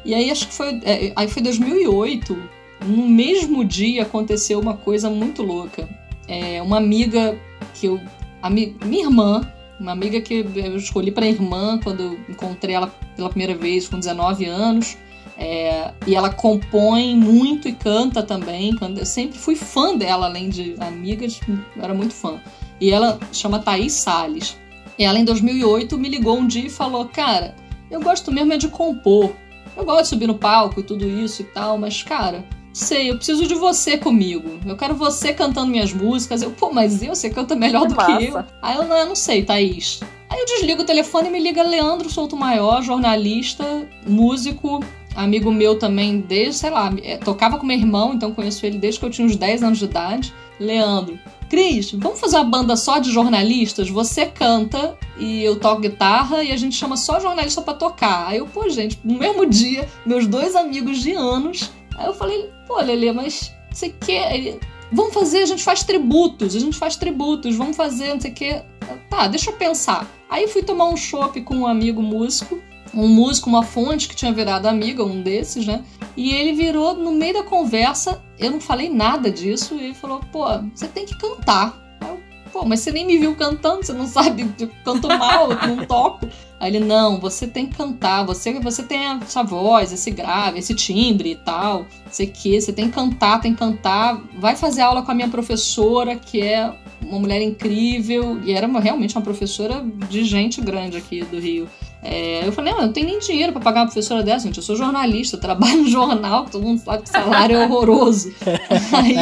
E aí acho que foi. É, aí foi 2008. No mesmo dia aconteceu uma coisa muito louca. É, uma amiga que eu. A mi, minha irmã, uma amiga que eu escolhi para irmã quando eu encontrei ela pela primeira vez com 19 anos. É, e ela compõe muito e canta também. Eu sempre fui fã dela, além de amiga, eu era muito fã. E ela chama Thaís Salles. E ela, em 2008, me ligou um dia e falou: Cara, eu gosto mesmo é de compor. Eu gosto de subir no palco e tudo isso e tal, mas, cara, sei, eu preciso de você comigo. Eu quero você cantando minhas músicas. Eu, pô, mas eu, você canta melhor que do massa. que eu. Aí eu, não, eu não sei, Thaís. Aí eu desligo o telefone e me liga Leandro Souto Maior, jornalista, músico, amigo meu também, desde, sei lá, é, tocava com meu irmão, então conheço ele desde que eu tinha uns 10 anos de idade. Leandro, Cris, vamos fazer uma banda só de jornalistas? Você canta e eu toco guitarra e a gente chama só jornalista para tocar. Aí eu, pô, gente, no mesmo dia, meus dois amigos de anos. Aí eu falei, pô, Lele, mas você quer. Vamos fazer, a gente faz tributos, a gente faz tributos, vamos fazer, não sei o quê. Tá, deixa eu pensar. Aí fui tomar um chopp com um amigo músico um músico, uma fonte que tinha virado amiga, um desses, né? E ele virou no meio da conversa, eu não falei nada disso, e ele falou: pô, você tem que cantar. Eu, pô, mas você nem me viu cantando, você não <laughs> sabe, eu canto mal, eu não toco. Aí ele, não, você tem que cantar, você, você tem essa voz, esse grave, esse timbre e tal, sei que, você tem que cantar, tem que cantar, vai fazer aula com a minha professora, que é uma mulher incrível, e era realmente uma professora de gente grande aqui do Rio. É, eu falei, não, eu não tenho nem dinheiro para pagar uma professora dessa, gente. Eu sou jornalista, eu <laughs> trabalho no jornal, todo mundo sabe que o salário é horroroso. <laughs> Aí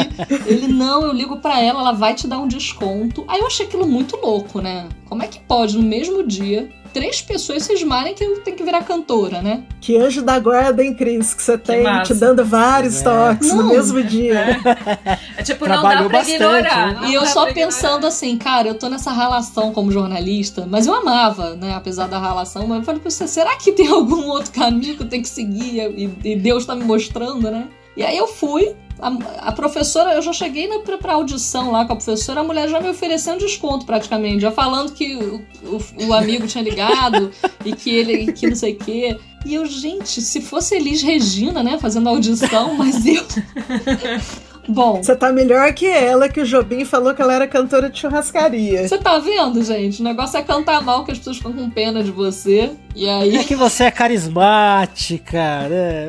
ele, não, eu ligo para ela, ela vai te dar um desconto. Aí eu achei aquilo muito louco, né? Como é que pode, no mesmo dia, três pessoas cismarem que eu tenho que virar cantora, né? Que anjo da guarda, hein, Cris? Que você tem massa. te dando vários é. toques não, no mesmo dia. É, é tipo, Trabalhou não dá pra bastante, ignorar. Né? E eu só pensando assim, cara, eu tô nessa relação como jornalista, mas eu amava, né? Apesar da relação, mas eu falei pra você, será que tem <laughs> algum outro caminho que eu tenho que seguir e, e Deus tá me mostrando, né? E aí eu fui, a, a, professora, eu já cheguei na, pra, pra, audição lá com a professora, a mulher já me ofereceu um desconto praticamente, já falando que o, o, o amigo tinha ligado <laughs> e que ele que não sei o quê. E eu, gente, se fosse Elis Regina, né, fazendo audição, mas eu. <laughs> Bom. Você tá melhor que ela, que o Jobim falou que ela era cantora de churrascaria. Você tá vendo, gente? O negócio é cantar mal, que as pessoas ficam com pena de você. E aí. É que você é carismática, né?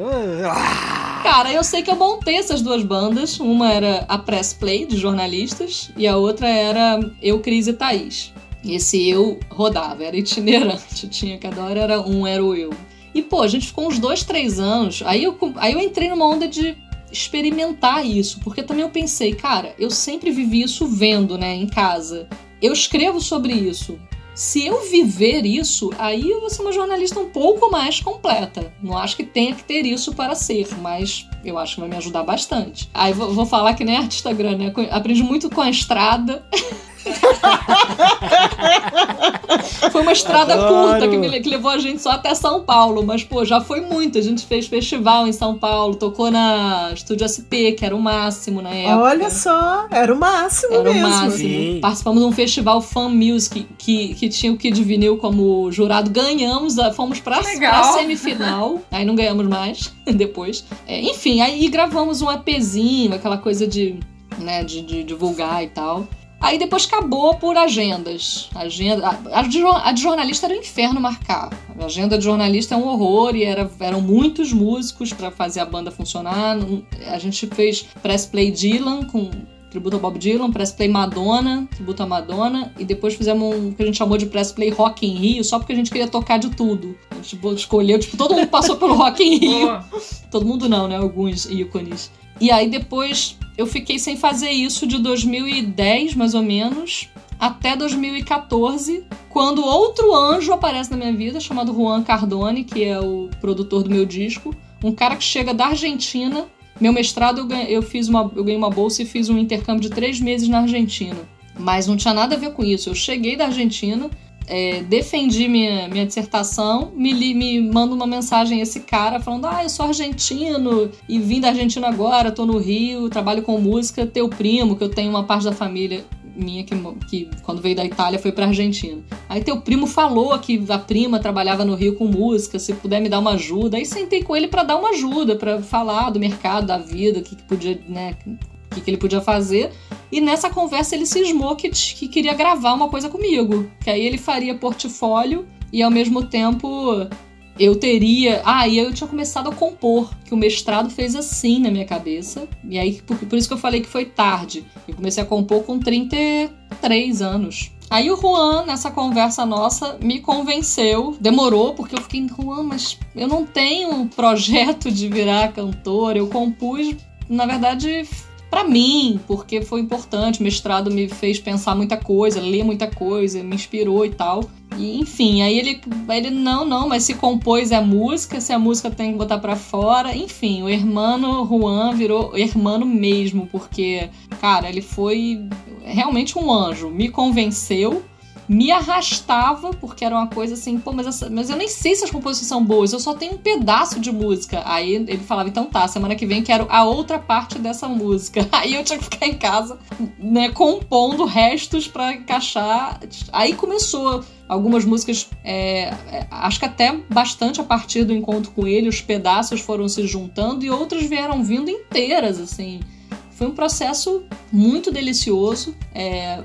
Cara, eu sei que eu montei essas duas bandas. Uma era a Press Play, de jornalistas, e a outra era Eu, Cris e Thaís. Esse eu rodava, era itinerante. <laughs> Tinha cada hora era um, era o eu. E, pô, a gente ficou uns dois, três anos. Aí eu, aí eu entrei numa onda de experimentar isso, porque também eu pensei, cara, eu sempre vivi isso vendo, né, em casa. Eu escrevo sobre isso. Se eu viver isso, aí eu vou ser uma jornalista um pouco mais completa. Não acho que tenha que ter isso para ser, mas eu acho que vai me ajudar bastante. Aí vou, vou falar que nem artista grande, né? Aprendi muito com a estrada. <laughs> foi uma estrada Adoro. curta que, me, que, levou a gente só até São Paulo, mas pô, já foi muito. A gente fez festival em São Paulo, tocou na Estúdio SP, que era o máximo na época. Olha só, era o máximo era mesmo. o máximo. Sim. Participamos de um festival Fan Music que, que tinha o Kid Vinil como jurado. Ganhamos, fomos pra, pra semifinal. <laughs> aí não ganhamos mais <laughs> depois. É, enfim, aí gravamos um EPzinho, aquela coisa de, né, de, de divulgar e tal. Aí depois acabou por agendas. Agenda, a, de, a de jornalista era um inferno marcar. A agenda de jornalista é um horror e era, eram muitos músicos para fazer a banda funcionar. A gente fez Press Play Dylan com tributo ao Bob Dylan, Press Play Madonna, tributo a Madonna, e depois fizemos um que a gente chamou de Press Play Rock in Rio, só porque a gente queria tocar de tudo. A gente escolheu, tipo, todo mundo passou pelo Rock in Rio. todo mundo não, né? Alguns ícones. E aí depois eu fiquei sem fazer isso de 2010, mais ou menos, até 2014, quando outro anjo aparece na minha vida, chamado Juan Cardone, que é o produtor do meu disco. Um cara que chega da Argentina meu mestrado eu, ganhei, eu fiz uma, eu ganhei uma bolsa e fiz um intercâmbio de três meses na Argentina. Mas não tinha nada a ver com isso. Eu cheguei da Argentina, é, defendi minha, minha dissertação, me, me manda uma mensagem esse cara falando: Ah, eu sou argentino e vim da Argentina agora, tô no Rio, trabalho com música, teu primo, que eu tenho uma parte da família minha que, que quando veio da Itália foi pra Argentina. Aí teu primo falou que a prima trabalhava no Rio com música, se puder me dar uma ajuda. Aí sentei com ele para dar uma ajuda, para falar do mercado, da vida, o que, que podia, né, o que, que ele podia fazer. E nessa conversa ele cismou que, que queria gravar uma coisa comigo. Que aí ele faria portfólio e ao mesmo tempo eu teria. Ah, e eu tinha começado a compor, que o mestrado fez assim na minha cabeça. E aí, por, por isso que eu falei que foi tarde. Eu comecei a compor com 33 anos. Aí o Juan, nessa conversa nossa, me convenceu. Demorou, porque eu fiquei, Juan, mas eu não tenho um projeto de virar cantor. Eu compus, na verdade, para mim, porque foi importante. O mestrado me fez pensar muita coisa, ler muita coisa, me inspirou e tal. E, enfim, aí ele, ele, não, não, mas se compôs é música, se a música tem que botar para fora. Enfim, o hermano Juan virou hermano mesmo, porque, cara, ele foi realmente um anjo. Me convenceu me arrastava, porque era uma coisa assim, pô, mas, essa, mas eu nem sei se as composições são boas, eu só tenho um pedaço de música. Aí ele falava, então tá, semana que vem quero a outra parte dessa música. <laughs> Aí eu tinha que ficar em casa, né, compondo restos para encaixar. Aí começou algumas músicas, é, é, acho que até bastante a partir do encontro com ele, os pedaços foram se juntando e outras vieram vindo inteiras, assim. Foi um processo muito delicioso. É,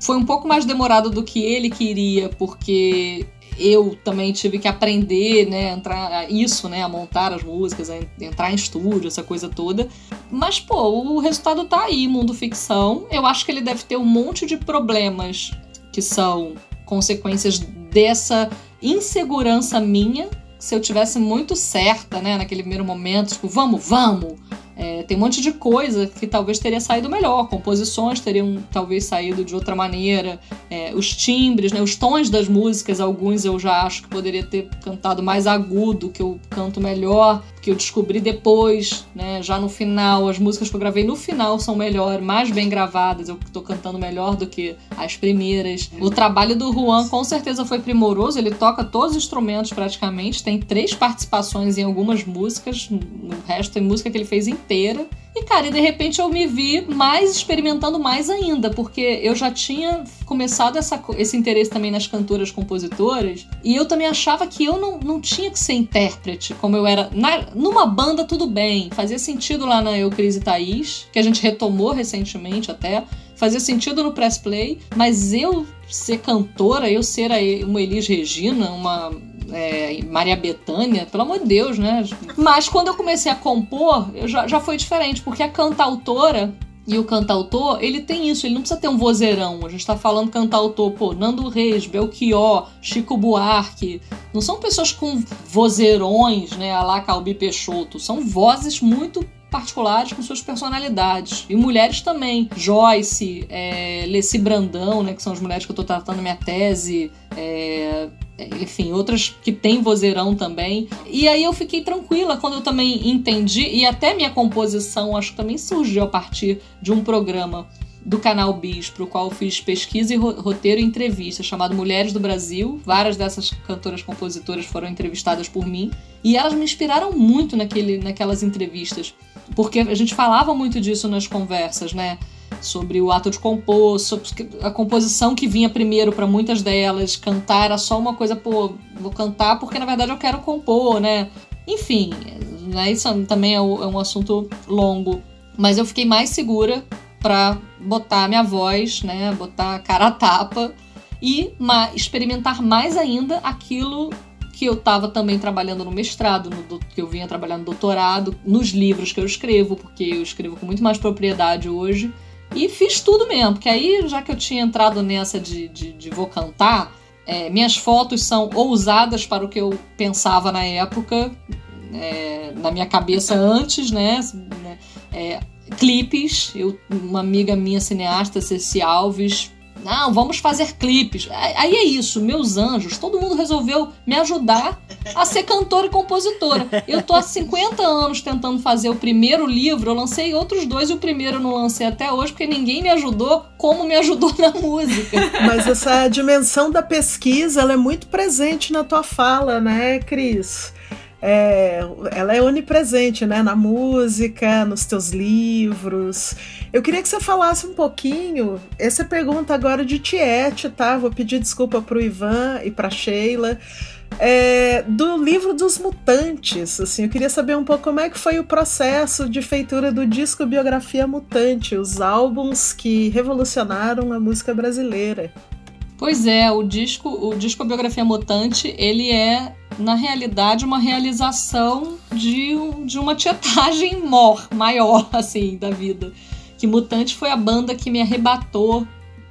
foi um pouco mais demorado do que ele queria, porque eu também tive que aprender, né, entrar isso, né, a montar as músicas, a entrar em estúdio, essa coisa toda. Mas pô, o resultado tá aí, mundo ficção. Eu acho que ele deve ter um monte de problemas que são consequências dessa insegurança minha. Se eu tivesse muito certa, né, naquele primeiro momento, tipo, vamos, vamos, é, tem um monte de coisa que talvez teria saído melhor, composições teriam talvez saído de outra maneira, é, os timbres, né, os tons das músicas, alguns eu já acho que poderia ter cantado mais agudo, que eu canto melhor, que eu descobri depois, né, já no final, as músicas que eu gravei no final são melhor, mais bem gravadas, eu tô cantando melhor do que as primeiras. O trabalho do Juan com certeza foi primoroso, ele toca todos os instrumentos praticamente, tem três participações em algumas músicas, no resto tem música que ele fez inteira. inteira. E, cara, e de repente eu me vi mais experimentando mais ainda, porque eu já tinha começado essa, esse interesse também nas cantoras compositoras, e eu também achava que eu não, não tinha que ser intérprete, como eu era. Na, numa banda, tudo bem, fazia sentido lá na Eucris e Thaís, que a gente retomou recentemente até, fazia sentido no Press Play, mas eu ser cantora, eu ser uma Elis Regina, uma é, Maria Bethânia, pelo amor de Deus, né? Mas quando eu comecei a compor, já, já foi diferente, porque a cantautora e o cantautor, ele tem isso, ele não precisa ter um vozeirão. A gente tá falando cantautor, pô, Nando Reis, Belchior, Chico Buarque. Não são pessoas com vozeirões, né, a lá Calbi Peixoto. São vozes muito particulares com suas personalidades. E mulheres também. Joyce, é, Leci Brandão, né, que são as mulheres que eu tô tratando na minha tese. É, enfim, outras que têm vozeirão também. E aí eu fiquei tranquila quando eu também entendi, e até minha composição acho que também surgiu a partir de um programa do canal Bis, para o qual fiz pesquisa e roteiro e entrevista, chamado Mulheres do Brasil. Várias dessas cantoras compositoras foram entrevistadas por mim e elas me inspiraram muito naquele, naquelas entrevistas, porque a gente falava muito disso nas conversas, né? sobre o ato de compor, sobre a composição que vinha primeiro para muitas delas, cantar era só uma coisa, pô, vou cantar porque na verdade eu quero compor, né? Enfim, né, isso também é, é um assunto longo, mas eu fiquei mais segura para botar minha voz, né, botar a cara a tapa e experimentar mais ainda aquilo que eu estava também trabalhando no mestrado, no, que eu vinha trabalhar no doutorado, nos livros que eu escrevo, porque eu escrevo com muito mais propriedade hoje. E fiz tudo mesmo, porque aí, já que eu tinha entrado nessa de, de, de vou cantar, é, minhas fotos são ousadas para o que eu pensava na época, é, na minha cabeça antes, né? É, clipes, eu, uma amiga minha cineasta, Ceci Alves, não, vamos fazer clipes. Aí é isso, meus anjos, todo mundo resolveu me ajudar a ser cantora e compositora. Eu tô há 50 anos tentando fazer o primeiro livro, eu lancei outros dois e o primeiro eu não lancei até hoje porque ninguém me ajudou como me ajudou na música. Mas essa dimensão da pesquisa, ela é muito presente na tua fala, né, Cris? É, ela é onipresente, né? Na música, nos teus livros. Eu queria que você falasse um pouquinho. Essa pergunta agora de Tiete, tá? Vou pedir desculpa pro Ivan e pra Sheila. É, do livro dos mutantes, assim, eu queria saber um pouco como é que foi o processo de feitura do disco Biografia Mutante, os álbuns que revolucionaram a música brasileira. Pois é, o disco, o disco Biografia Mutante, ele é na realidade, uma realização de, de uma tietagem mor, maior, <laughs> assim, da vida. Que Mutante foi a banda que me arrebatou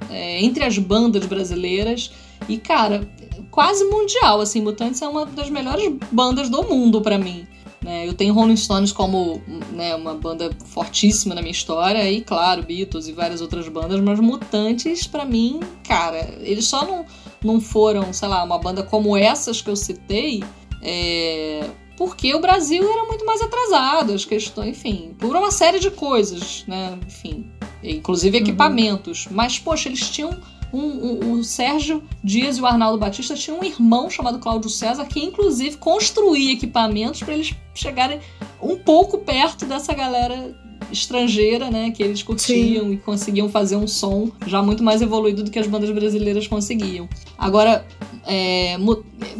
é, entre as bandas brasileiras. E, cara, quase mundial, assim, Mutantes é uma das melhores bandas do mundo para mim. Né? Eu tenho Rolling Stones como né, uma banda fortíssima na minha história, e claro, Beatles e várias outras bandas, mas Mutantes, para mim, cara, eles só não não foram, sei lá, uma banda como essas que eu citei, é, porque o Brasil era muito mais atrasado, as questões, enfim, por uma série de coisas, né? Enfim, inclusive uhum. equipamentos. Uhum. Mas, poxa, eles tinham. Um, um, o Sérgio Dias e o Arnaldo Batista tinham um irmão chamado Cláudio César que, inclusive, construía equipamentos para eles chegarem um pouco perto dessa galera estrangeira, né? Que eles curtiam Sim. e conseguiam fazer um som já muito mais evoluído do que as bandas brasileiras conseguiam. Agora, é,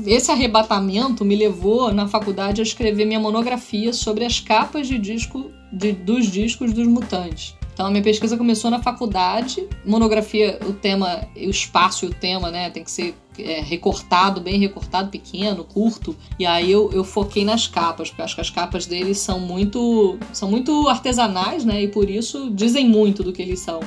esse arrebatamento me levou na faculdade a escrever minha monografia sobre as capas de disco de, dos discos dos Mutantes. Então a minha pesquisa começou na faculdade, monografia, o tema, o espaço e o tema, né, tem que ser é, recortado, bem recortado, pequeno, curto. E aí eu, eu foquei nas capas, porque acho que as capas deles são muito, são muito artesanais, né? E por isso dizem muito do que eles são.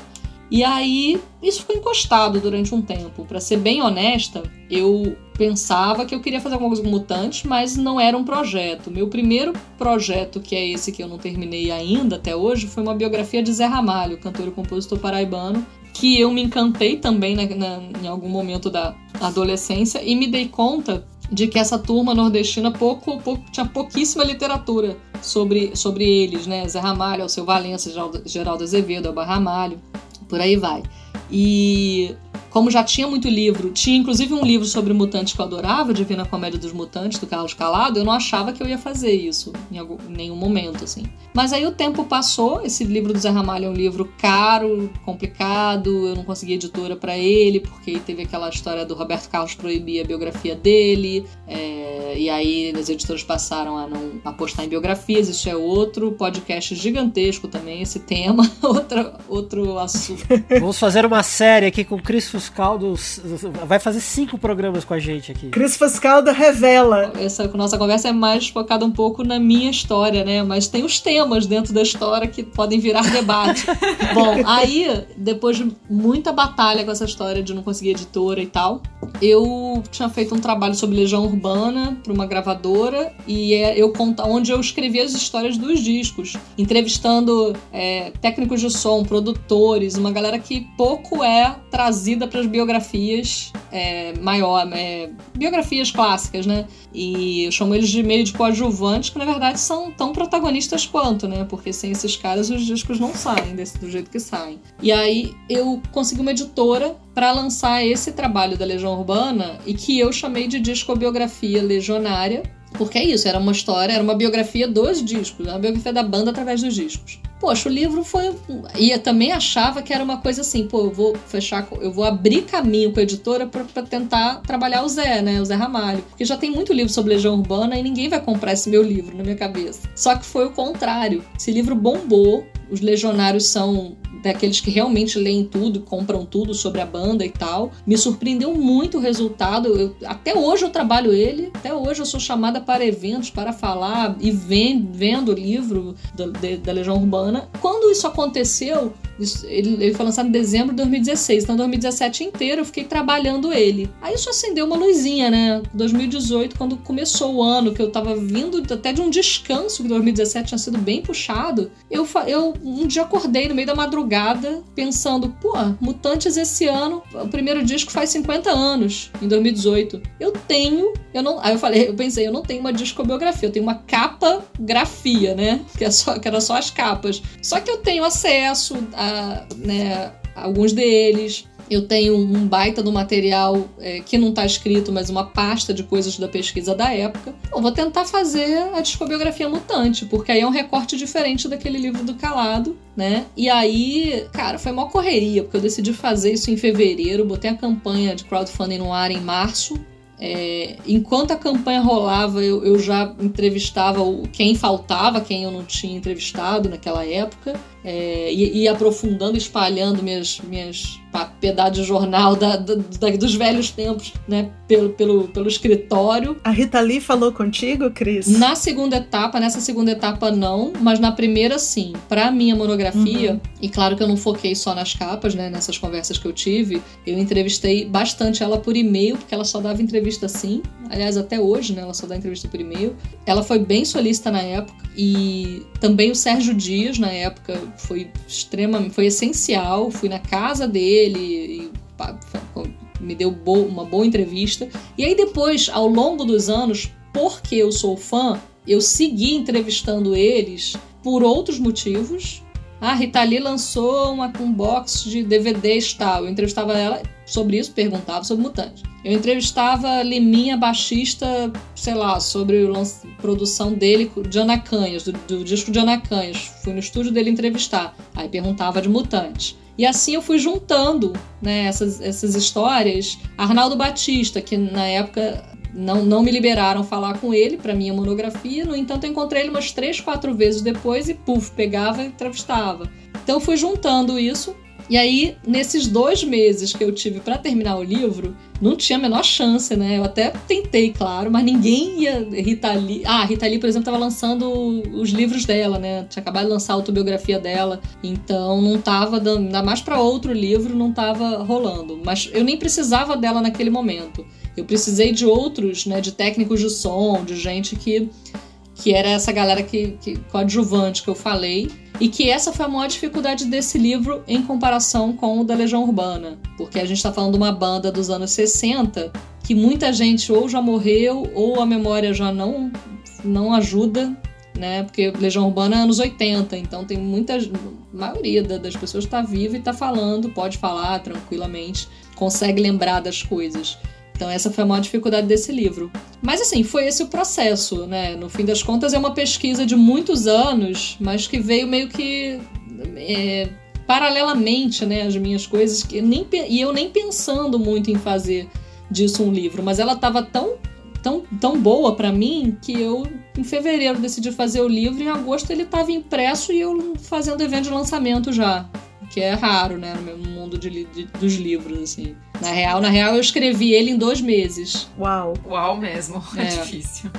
E aí isso ficou encostado durante um tempo. Para ser bem honesta, eu pensava que eu queria fazer alguma coisa com mutantes, mas não era um projeto. Meu primeiro projeto, que é esse que eu não terminei ainda até hoje, foi uma biografia de Zé Ramalho, cantor e compositor paraibano, que eu me encantei também na, na, em algum momento da adolescência e me dei conta de que essa turma nordestina pouco, pouco, tinha pouquíssima literatura sobre, sobre eles, né? Zé Ramalho, Alceu Valença, Geraldo, Geraldo Azevedo, Alba Ramalho, por aí vai. E como já tinha muito livro, tinha inclusive um livro sobre mutantes que eu adorava, Divina Comédia dos Mutantes, do Carlos Calado, eu não achava que eu ia fazer isso em, algum, em nenhum momento, assim. Mas aí o tempo passou, esse livro do Zé Ramalho é um livro caro, complicado, eu não consegui editora para ele, porque teve aquela história do Roberto Carlos proibir a biografia dele, é, e aí as editoras passaram a não apostar em biografias, isso é outro podcast gigantesco também, esse tema, <laughs> outro, outro assunto. Vamos fazer uma série aqui com o Cris Fuscaldo vai fazer cinco programas com a gente aqui. Cris Fuscaldo revela. Essa nossa conversa é mais focada um pouco na minha história, né? Mas tem os temas dentro da história que podem virar debate. <laughs> Bom, aí, depois de muita batalha com essa história de não conseguir editora e tal, eu tinha feito um trabalho sobre Legião Urbana para uma gravadora e é, eu conta onde eu escrevi as histórias dos discos, entrevistando é, técnicos de som, produtores, uma galera que pouco é trazida as biografias é, maior, é, biografias clássicas, né? E eu chamo eles de meio de coadjuvantes, que na verdade são tão protagonistas quanto, né? Porque sem esses caras os discos não saem desse, do jeito que saem. E aí eu consegui uma editora para lançar esse trabalho da Legião Urbana e que eu chamei de discobiografia legionária, porque é isso, era uma história, era uma biografia dos discos, uma biografia da banda através dos discos. Poxa, o livro foi. E eu também achava que era uma coisa assim, pô, eu vou fechar, eu vou abrir caminho com a editora para tentar trabalhar o Zé, né? O Zé Ramalho. Porque já tem muito livro sobre Legião Urbana e ninguém vai comprar esse meu livro na minha cabeça. Só que foi o contrário. Esse livro bombou, os legionários são daqueles que realmente leem tudo, compram tudo sobre a banda e tal. Me surpreendeu muito o resultado. Eu, até hoje eu trabalho ele, até hoje eu sou chamada para eventos, para falar e vendo, vendo o livro da, da Legião Urbana. Quando isso aconteceu, ele, ele foi lançado em dezembro de 2016, então 2017 inteiro eu fiquei trabalhando ele. Aí isso acendeu uma luzinha, né? 2018, quando começou o ano, que eu tava vindo até de um descanso, que 2017 tinha sido bem puxado, eu, eu um dia acordei no meio da madrugada pensando, pô, Mutantes esse ano, o primeiro disco faz 50 anos, em 2018. Eu tenho, eu não, aí eu falei, eu pensei, eu não tenho uma discobiografia, eu tenho uma capa grafia, né? Que, é só, que era só as capas. Só que eu tenho acesso a, né, alguns deles. Eu tenho um baita do material é, que não está escrito, mas uma pasta de coisas da pesquisa da época. Vou tentar fazer a discobiografia mutante, porque aí é um recorte diferente daquele livro do Calado, né? E aí, cara, foi uma correria, porque eu decidi fazer isso em fevereiro, botei a campanha de crowdfunding no ar em março, é, enquanto a campanha rolava, eu, eu já entrevistava quem faltava, quem eu não tinha entrevistado naquela época, é, e, e, aprofundando, espalhando minhas, minhas pedaços de jornal da, da, da, dos velhos tempos, né, pelo, pelo, pelo escritório. A Rita Lee falou contigo, Cris? Na segunda etapa, nessa segunda etapa não, mas na primeira sim. Para minha monografia, uhum. e claro que eu não foquei só nas capas, né, nessas conversas que eu tive, eu entrevistei bastante ela por e-mail, porque ela só dava entrevista assim. Aliás, até hoje, né, ela só dá entrevista por e-mail. Ela foi bem solícita na época e também o Sérgio Dias na época foi extremamente, foi essencial. Fui na casa dele e me deu uma boa entrevista. E aí depois, ao longo dos anos, porque eu sou fã, eu segui entrevistando eles por outros motivos. A Rita Lee lançou uma, um box de DVDs tal. Eu entrevistava ela sobre isso, perguntava sobre Mutante. Eu entrevistava Liminha, baixista, sei lá, sobre a produção dele de Anacanhas, do, do disco de Anacanhas. Fui no estúdio dele entrevistar. Aí perguntava de Mutantes. E assim eu fui juntando né, essas, essas histórias. Arnaldo Batista, que na época não, não me liberaram falar com ele para minha monografia, no entanto eu encontrei ele umas três, quatro vezes depois e puf, pegava e entrevistava. Então fui juntando isso e aí, nesses dois meses que eu tive para terminar o livro, não tinha a menor chance, né? Eu até tentei, claro, mas ninguém ia. Rita Lee. Ah, Rita Lee, por exemplo, estava lançando os livros dela, né? Tinha acabado de lançar a autobiografia dela. Então não tava dando. Ainda mais para outro livro, não tava rolando. Mas eu nem precisava dela naquele momento. Eu precisei de outros, né? De técnicos de som, de gente que. Que era essa galera que, que coadjuvante que eu falei e que essa foi a maior dificuldade desse livro em comparação com o da Legião Urbana, porque a gente está falando de uma banda dos anos 60 que muita gente ou já morreu ou a memória já não, não ajuda, né? Porque Legião Urbana é anos 80, então tem muita. A maioria das pessoas está viva e está falando, pode falar tranquilamente, consegue lembrar das coisas. Então essa foi a maior dificuldade desse livro. Mas assim, foi esse o processo, né? No fim das contas é uma pesquisa de muitos anos, mas que veio meio que é, paralelamente, né, as minhas coisas que nem e eu nem pensando muito em fazer disso um livro, mas ela estava tão tão, tão boa para mim que eu em fevereiro decidi fazer o livro em agosto ele estava impresso e eu fazendo evento de lançamento já que é raro, né, no mundo de, de, dos livros, assim. Na real, na real, eu escrevi ele em dois meses. Uau. Uau mesmo. <laughs> É, é difícil.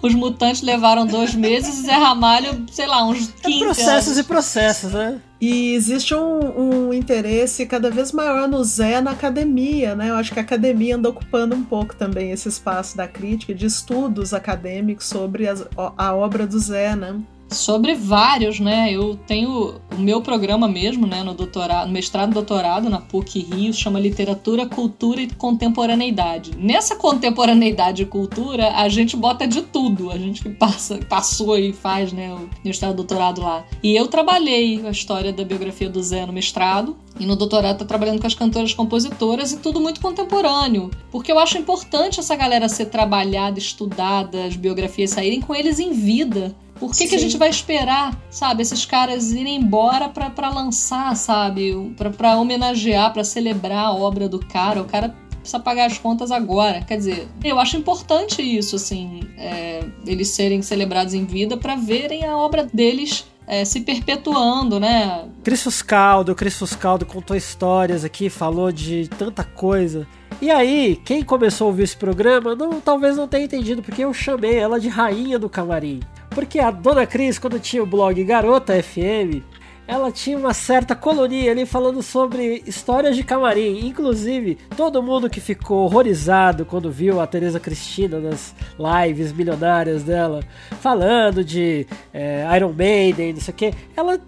Os mutantes levaram dois meses e Zé Ramalho, sei lá, uns 15 é processos anos. e processos, né? E existe um, um, interesse cada vez maior no Zé na academia, né? Eu acho que a academia anda ocupando um pouco também esse espaço da crítica, de estudos acadêmicos sobre as, a obra do Zé, né? Sobre vários, né? Eu tenho o meu programa mesmo, né, no doutorado, no mestrado e doutorado na PUC Rio, chama Literatura, Cultura e Contemporaneidade. Nessa contemporaneidade e cultura, a gente bota de tudo. A gente que passa, passou e faz, né, o mestrado e doutorado lá. E eu trabalhei a história da biografia do Zé no mestrado, e no doutorado tá trabalhando com as cantoras compositoras e tudo muito contemporâneo. Porque eu acho importante essa galera ser trabalhada, estudada, as biografias saírem com eles em vida por que, que a gente vai esperar, sabe, esses caras irem embora para lançar, sabe? para homenagear, para celebrar a obra do cara. O cara precisa pagar as contas agora. Quer dizer, eu acho importante isso, assim, é, eles serem celebrados em vida para verem a obra deles é, se perpetuando, né? Cris Fuscaldo, o Cris Fuscaldo contou histórias aqui, falou de tanta coisa. E aí, quem começou a ouvir esse programa, não, talvez não tenha entendido, porque eu chamei ela de rainha do camarim. Porque a dona Cris, quando tinha o blog Garota FM, ela tinha uma certa colonia ali falando sobre histórias de camarim. Inclusive, todo mundo que ficou horrorizado quando viu a Tereza Cristina nas lives milionárias dela, falando de é, Iron Maiden, não sei o que, ela,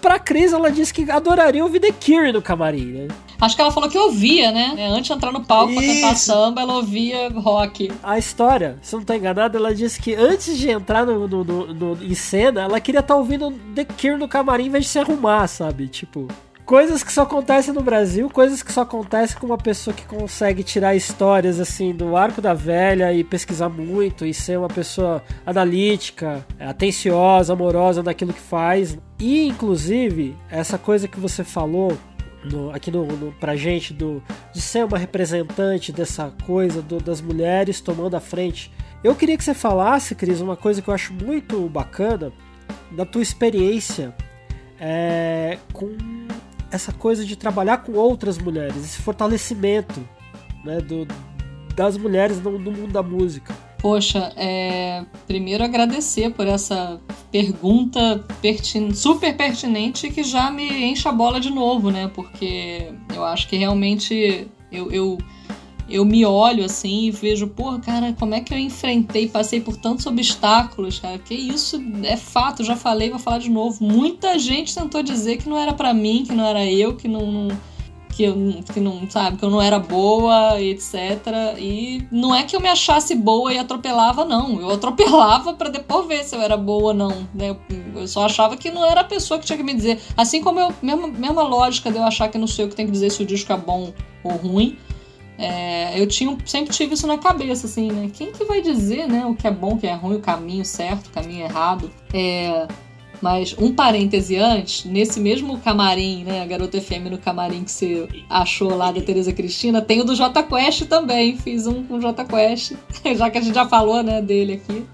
pra Cris, ela disse que adoraria ouvir The Cure no camarim, né? Acho que ela falou que ouvia, né? Antes de entrar no palco Isso. pra cantar samba, ela ouvia rock. A história, se não tá enganado, ela disse que antes de entrar no, no, no, no em cena, ela queria estar tá ouvindo The Cure no camarim em vez de se arrumar, sabe? Tipo. Coisas que só acontecem no Brasil, coisas que só acontecem com uma pessoa que consegue tirar histórias assim do arco da velha e pesquisar muito e ser uma pessoa analítica, atenciosa, amorosa naquilo que faz. E inclusive, essa coisa que você falou no, aqui no, no, pra gente do, de ser uma representante dessa coisa do, das mulheres tomando a frente. Eu queria que você falasse, Cris, uma coisa que eu acho muito bacana da tua experiência é, com essa coisa de trabalhar com outras mulheres, esse fortalecimento né, do, das mulheres no, no mundo da música. Poxa, é... primeiro agradecer por essa pergunta pertin... super pertinente que já me enche a bola de novo, né? Porque eu acho que realmente eu, eu, eu me olho assim e vejo, pô, cara, como é que eu enfrentei, passei por tantos obstáculos, cara? Que isso é fato, já falei, vou falar de novo. Muita gente tentou dizer que não era para mim, que não era eu, que não, não que eu que não, sabe, que eu não era boa, etc. E não é que eu me achasse boa e atropelava, não. Eu atropelava para depois ver se eu era boa ou não. Né? Eu só achava que não era a pessoa que tinha que me dizer. Assim como eu, mesma, mesma lógica de eu achar que não sou eu que tenho que dizer se o disco é bom ou ruim. É, eu tinha, sempre tive isso na cabeça, assim, né? Quem que vai dizer, né, o que é bom, o que é ruim, o caminho certo, o caminho errado? É, mas um parêntese antes, nesse mesmo camarim, né, a Garota FM no camarim que você achou lá da Tereza Cristina, tem o do J Quest também. Fiz um com o J Quest, <laughs> já que a gente já falou, né, dele aqui,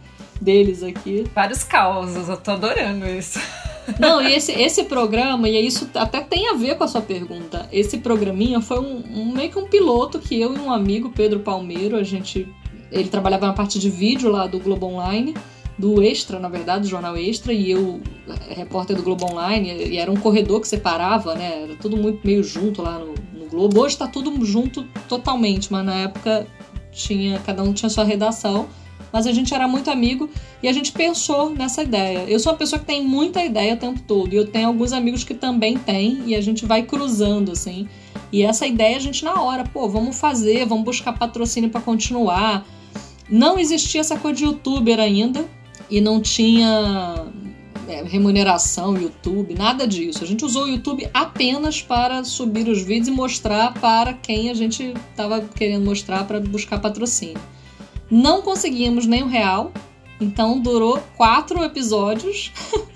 deles aqui. Vários causos, eu tô adorando isso. <laughs> Não, e esse, esse programa, e isso até tem a ver com a sua pergunta. Esse programinha foi um, um meio que um piloto que eu e um amigo, Pedro Palmeiro, a gente. Ele trabalhava na parte de vídeo lá do Globo Online do Extra, na verdade, do jornal Extra, e eu, repórter do Globo Online, e era um corredor que separava, né? Era tudo muito meio junto lá no, no Globo. Hoje está tudo junto totalmente, mas na época tinha cada um tinha sua redação. Mas a gente era muito amigo e a gente pensou nessa ideia. Eu sou uma pessoa que tem muita ideia o tempo todo, e eu tenho alguns amigos que também têm, e a gente vai cruzando, assim. E essa ideia a gente na hora, pô, vamos fazer, vamos buscar patrocínio para continuar. Não existia essa coisa de youtuber ainda, e não tinha é, remuneração, YouTube, nada disso. A gente usou o YouTube apenas para subir os vídeos e mostrar para quem a gente estava querendo mostrar para buscar patrocínio. Não conseguimos nem o real, então durou quatro episódios <laughs>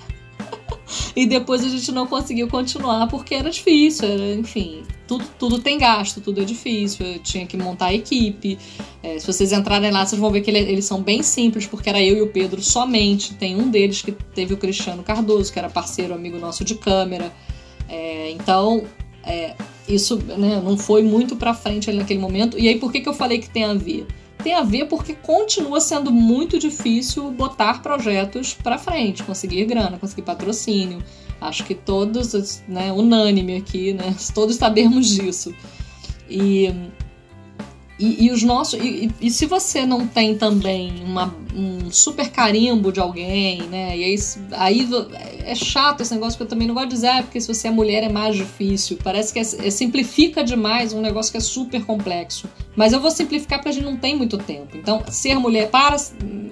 e depois a gente não conseguiu continuar porque era difícil, era, enfim, tudo, tudo tem gasto, tudo é difícil, eu tinha que montar a equipe. É, se vocês entrarem lá, vocês vão ver que ele, eles são bem simples, porque era eu e o Pedro somente. Tem um deles que teve o Cristiano Cardoso, que era parceiro, amigo nosso de câmera. É, então, é, isso né, não foi muito pra frente ali naquele momento. E aí, por que, que eu falei que tem a ver? Tem a ver porque continua sendo muito difícil botar projetos para frente, conseguir grana, conseguir patrocínio. Acho que todos, né, unânime aqui, né, <laughs> todos sabemos disso. E, e, e os nossos. E, e, se você não tem também uma, um super carimbo de alguém, né? E aí, aí é chato esse negócio, porque eu também não gosto de dizer, ah, porque se você é mulher é mais difícil. Parece que é, é, simplifica demais um negócio que é super complexo. Mas eu vou simplificar porque a gente não tem muito tempo. Então, ser mulher, para,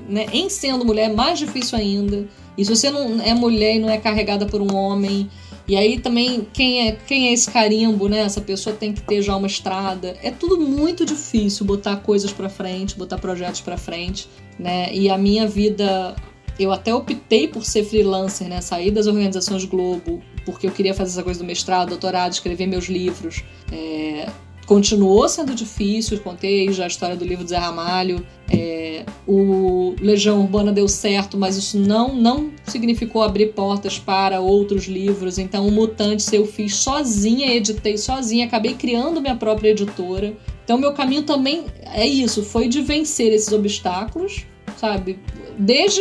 né, em sendo mulher, é mais difícil ainda. E se você não é mulher e não é carregada por um homem, e aí também quem é quem é esse carimbo, né? Essa pessoa tem que ter já uma estrada. É tudo muito difícil botar coisas para frente, botar projetos para frente, né? E a minha vida eu até optei por ser freelancer, né? Sair das organizações Globo, porque eu queria fazer essa coisa do mestrado, doutorado, escrever meus livros. É, continuou sendo difícil. Contei já a história do livro do Zé Ramalho. É, o Legião Urbana deu certo, mas isso não, não significou abrir portas para outros livros. Então, o Mutantes eu fiz sozinha, editei sozinha, acabei criando minha própria editora. Então, meu caminho também é isso: foi de vencer esses obstáculos, sabe? Desde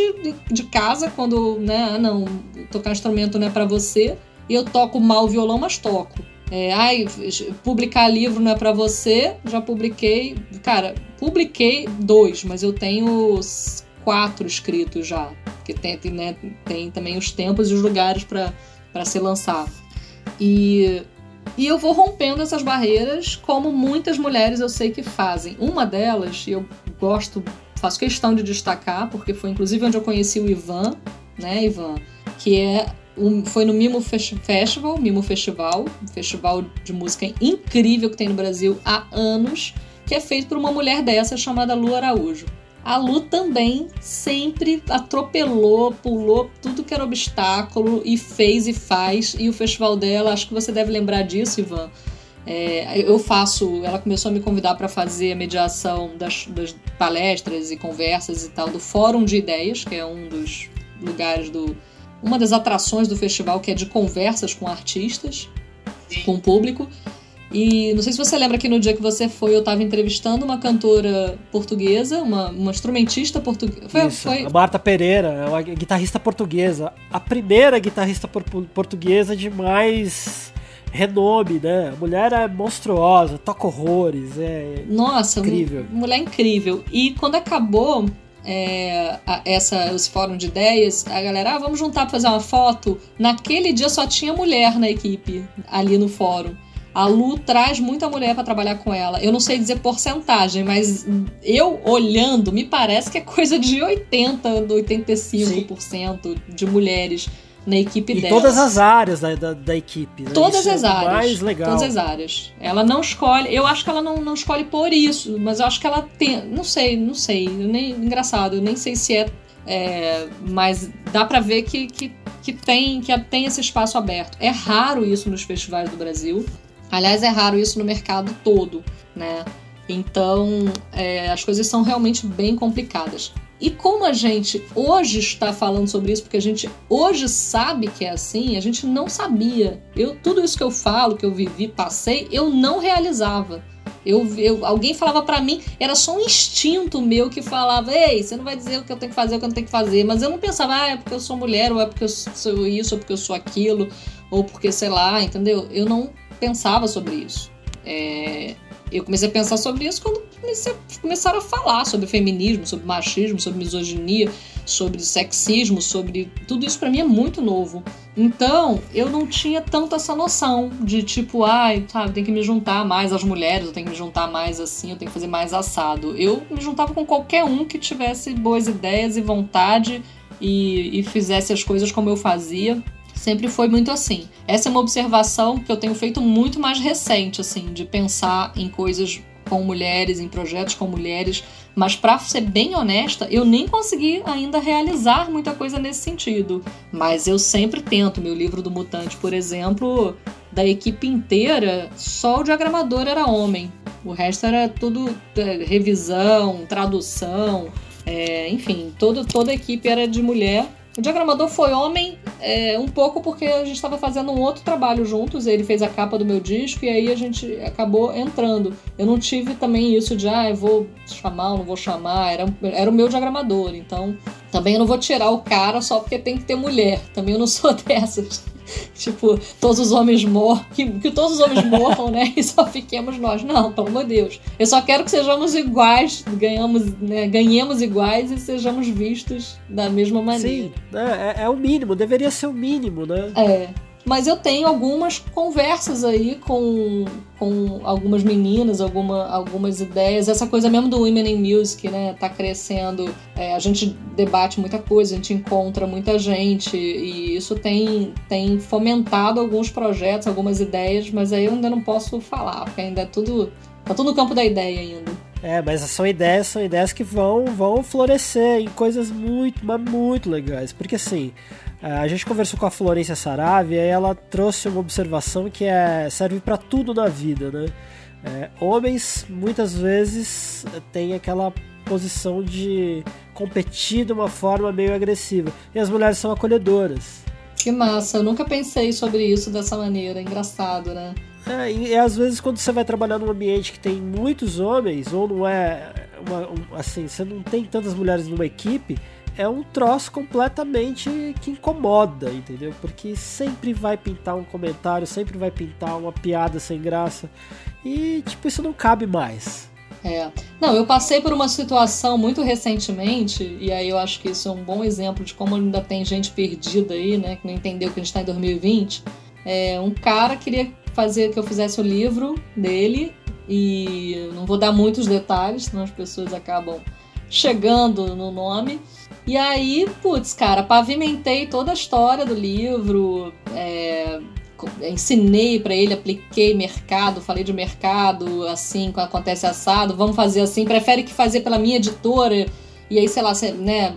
de casa, quando, né, ah, não, tocar instrumento não é para você. Eu toco mal violão, mas toco é, ai, publicar livro não é para você. Já publiquei, cara, publiquei dois, mas eu tenho quatro escritos já, que tem, né, tem também os tempos e os lugares para ser lançado. E e eu vou rompendo essas barreiras, como muitas mulheres eu sei que fazem. Uma delas, e eu gosto, faço questão de destacar, porque foi inclusive onde eu conheci o Ivan, né, Ivan? Que é um, foi no Mimo Festival, Mimo Festival, um festival de música incrível que tem no Brasil há anos, que é feito por uma mulher dessa chamada Lu Araújo. A Lu também sempre atropelou, pulou tudo que era obstáculo e fez e faz. E o festival dela, acho que você deve lembrar disso, Ivan. É, eu faço, ela começou a me convidar para fazer a mediação das, das palestras e conversas e tal do Fórum de Ideias, que é um dos lugares do, uma das atrações do festival, que é de conversas com artistas, Sim. com o público. E não sei se você lembra que no dia que você foi, eu estava entrevistando uma cantora portuguesa, uma, uma instrumentista portuguesa. Foi, foi, A Marta Pereira, é uma guitarrista portuguesa. A primeira guitarrista por, portuguesa de mais renome, né? A mulher é monstruosa, toca horrores, é Nossa, incrível. Mulher incrível. E quando acabou, é, a, essa, esse fórum de ideias, a galera, ah, vamos juntar para fazer uma foto. Naquele dia só tinha mulher na equipe, ali no fórum. A Lu traz muita mulher para trabalhar com ela. Eu não sei dizer porcentagem, mas eu olhando, me parece que é coisa de 80, 85% Sim. de mulheres na equipe e dela. todas as áreas da, da, da equipe. Né? Todas isso as é áreas. Mais legal. Todas as áreas. Ela não escolhe. Eu acho que ela não, não escolhe por isso, mas eu acho que ela tem. Não sei, não sei. Nem, engraçado, eu nem sei se é. é mas dá para ver que, que, que, tem, que tem esse espaço aberto. É raro isso nos festivais do Brasil. Aliás, é raro isso no mercado todo, né? Então, é, as coisas são realmente bem complicadas. E como a gente hoje está falando sobre isso, porque a gente hoje sabe que é assim, a gente não sabia. Eu, tudo isso que eu falo, que eu vivi, passei, eu não realizava. Eu, eu, alguém falava para mim, era só um instinto meu que falava: Ei, você não vai dizer o que eu tenho que fazer, o que eu não tenho que fazer. Mas eu não pensava, ah, é porque eu sou mulher, ou é porque eu sou isso, ou porque eu sou aquilo, ou porque sei lá, entendeu? Eu não pensava sobre isso. É, eu comecei a pensar sobre isso quando comecei a, começaram a falar sobre feminismo, sobre machismo, sobre misoginia, sobre sexismo, sobre tudo isso para mim é muito novo. Então, eu não tinha tanto essa noção de tipo, ai, sabe, tem que me juntar mais às mulheres, eu tenho que me juntar mais assim, eu tenho que fazer mais assado. Eu me juntava com qualquer um que tivesse boas ideias e vontade e, e fizesse as coisas como eu fazia. Sempre foi muito assim. Essa é uma observação que eu tenho feito muito mais recente, assim, de pensar em coisas com mulheres, em projetos com mulheres, mas para ser bem honesta, eu nem consegui ainda realizar muita coisa nesse sentido. Mas eu sempre tento. Meu livro do Mutante, por exemplo, da equipe inteira, só o diagramador era homem. O resto era tudo é, revisão, tradução, é, enfim, todo, toda a equipe era de mulher. O diagramador foi homem é, um pouco porque a gente estava fazendo um outro trabalho juntos, ele fez a capa do meu disco e aí a gente acabou entrando. Eu não tive também isso de, ah, eu vou chamar ou não vou chamar, era, era o meu diagramador, então também eu não vou tirar o cara só porque tem que ter mulher, também eu não sou <laughs> dessas. tipo, todos os homens morram, que, que, todos os homens morram, né? <laughs> E só fiquemos nós. Não, pelo amor de Deus. Eu só quero que sejamos iguais, ganhamos, né, ganhemos iguais e sejamos vistos da mesma maneira. Sim, é, é, é o mínimo, deveria ser o mínimo, né? É. Mas eu tenho algumas conversas aí com, com algumas meninas, alguma, algumas ideias. Essa coisa mesmo do Women in Music, né? Tá crescendo. É, a gente debate muita coisa, a gente encontra muita gente. E isso tem, tem fomentado alguns projetos, algumas ideias, mas aí eu ainda não posso falar, porque ainda é tudo. Tá tudo no campo da ideia ainda. É, mas são ideias, são ideias que vão, vão florescer em coisas muito, mas muito legais. Porque assim, a gente conversou com a Florência Saravia e ela trouxe uma observação que é, serve para tudo na vida, né? É, homens muitas vezes têm aquela posição de competir de uma forma meio agressiva e as mulheres são acolhedoras. Que massa, eu nunca pensei sobre isso dessa maneira, engraçado, né? É, e, e, às vezes quando você vai trabalhar num ambiente que tem muitos homens, ou não é uma, um, assim, você não tem tantas mulheres numa equipe, é um troço completamente que incomoda, entendeu? Porque sempre vai pintar um comentário, sempre vai pintar uma piada sem graça. E, tipo, isso não cabe mais. É. Não, eu passei por uma situação muito recentemente, e aí eu acho que isso é um bom exemplo de como ainda tem gente perdida aí, né? Que não entendeu que a gente está em 2020. É, um cara queria fazer que eu fizesse o livro dele, e não vou dar muitos detalhes, senão as pessoas acabam chegando no nome. E aí, putz, cara, pavimentei toda a história do livro, é, ensinei para ele, apliquei mercado, falei de mercado, assim, acontece assado, vamos fazer assim, prefere que fazer pela minha editora, e aí, sei lá, né,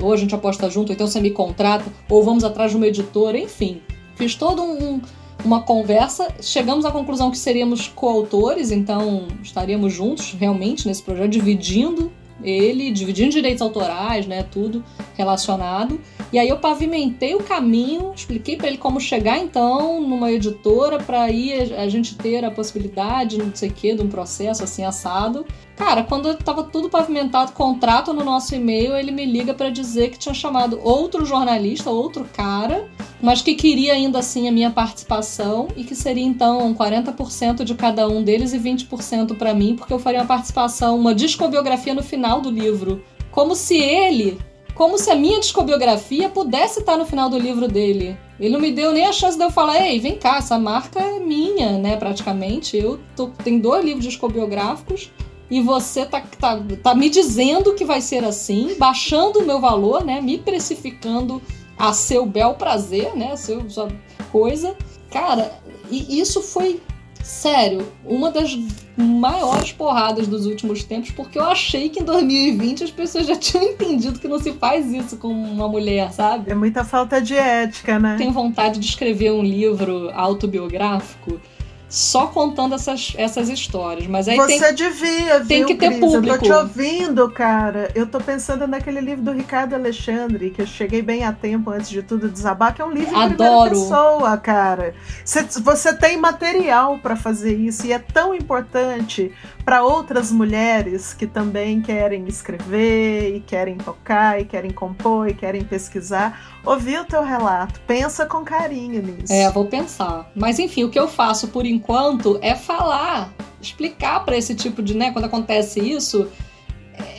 ou a gente aposta junto, então você me contrata, ou vamos atrás de uma editora, enfim. Fiz todo um, uma conversa, chegamos à conclusão que seríamos coautores, então estaríamos juntos realmente nesse projeto, dividindo ele, dividindo direitos autorais, né, tudo relacionado. E aí eu pavimentei o caminho, expliquei para ele como chegar então numa editora para aí a gente ter a possibilidade, não sei o que, de um processo assim assado. Cara, quando tava tudo pavimentado, contrato no nosso e-mail, ele me liga para dizer que tinha chamado outro jornalista, outro cara, mas que queria ainda assim a minha participação e que seria então 40% de cada um deles e 20% para mim, porque eu faria uma participação, uma discobiografia no final do livro. Como se ele como se a minha discobiografia pudesse estar no final do livro dele. Ele não me deu nem a chance de eu falar, ei, vem cá, essa marca é minha, né, praticamente. Eu tô, tenho dois livros discobiográficos e você tá, tá, tá me dizendo que vai ser assim, baixando o meu valor, né, me precificando a seu bel prazer, né, a seu, sua coisa. Cara, e isso foi sério, uma das maiores porradas dos últimos tempos, porque eu achei que em 2020 as pessoas já <laughs> tinham entendido que não se faz isso com uma mulher, sabe? É muita falta de ética, né? Tenho vontade de escrever um livro autobiográfico só contando essas, essas histórias. Mas aí Você tem, devia, tem viu, que ter Cris? público. Eu tô te ouvindo, cara. Eu tô pensando naquele livro do Ricardo Alexandre, que eu cheguei bem a tempo antes de tudo desabar, que é um livro em primeira Adoro. pessoa, cara. Você, você tem material para fazer isso e é tão importante para outras mulheres que também querem escrever e querem tocar e querem compor e querem pesquisar. Ouvir o teu relato, pensa com carinho nisso. É, vou pensar. Mas enfim, o que eu faço por enquanto é falar, explicar para esse tipo de, né, quando acontece isso,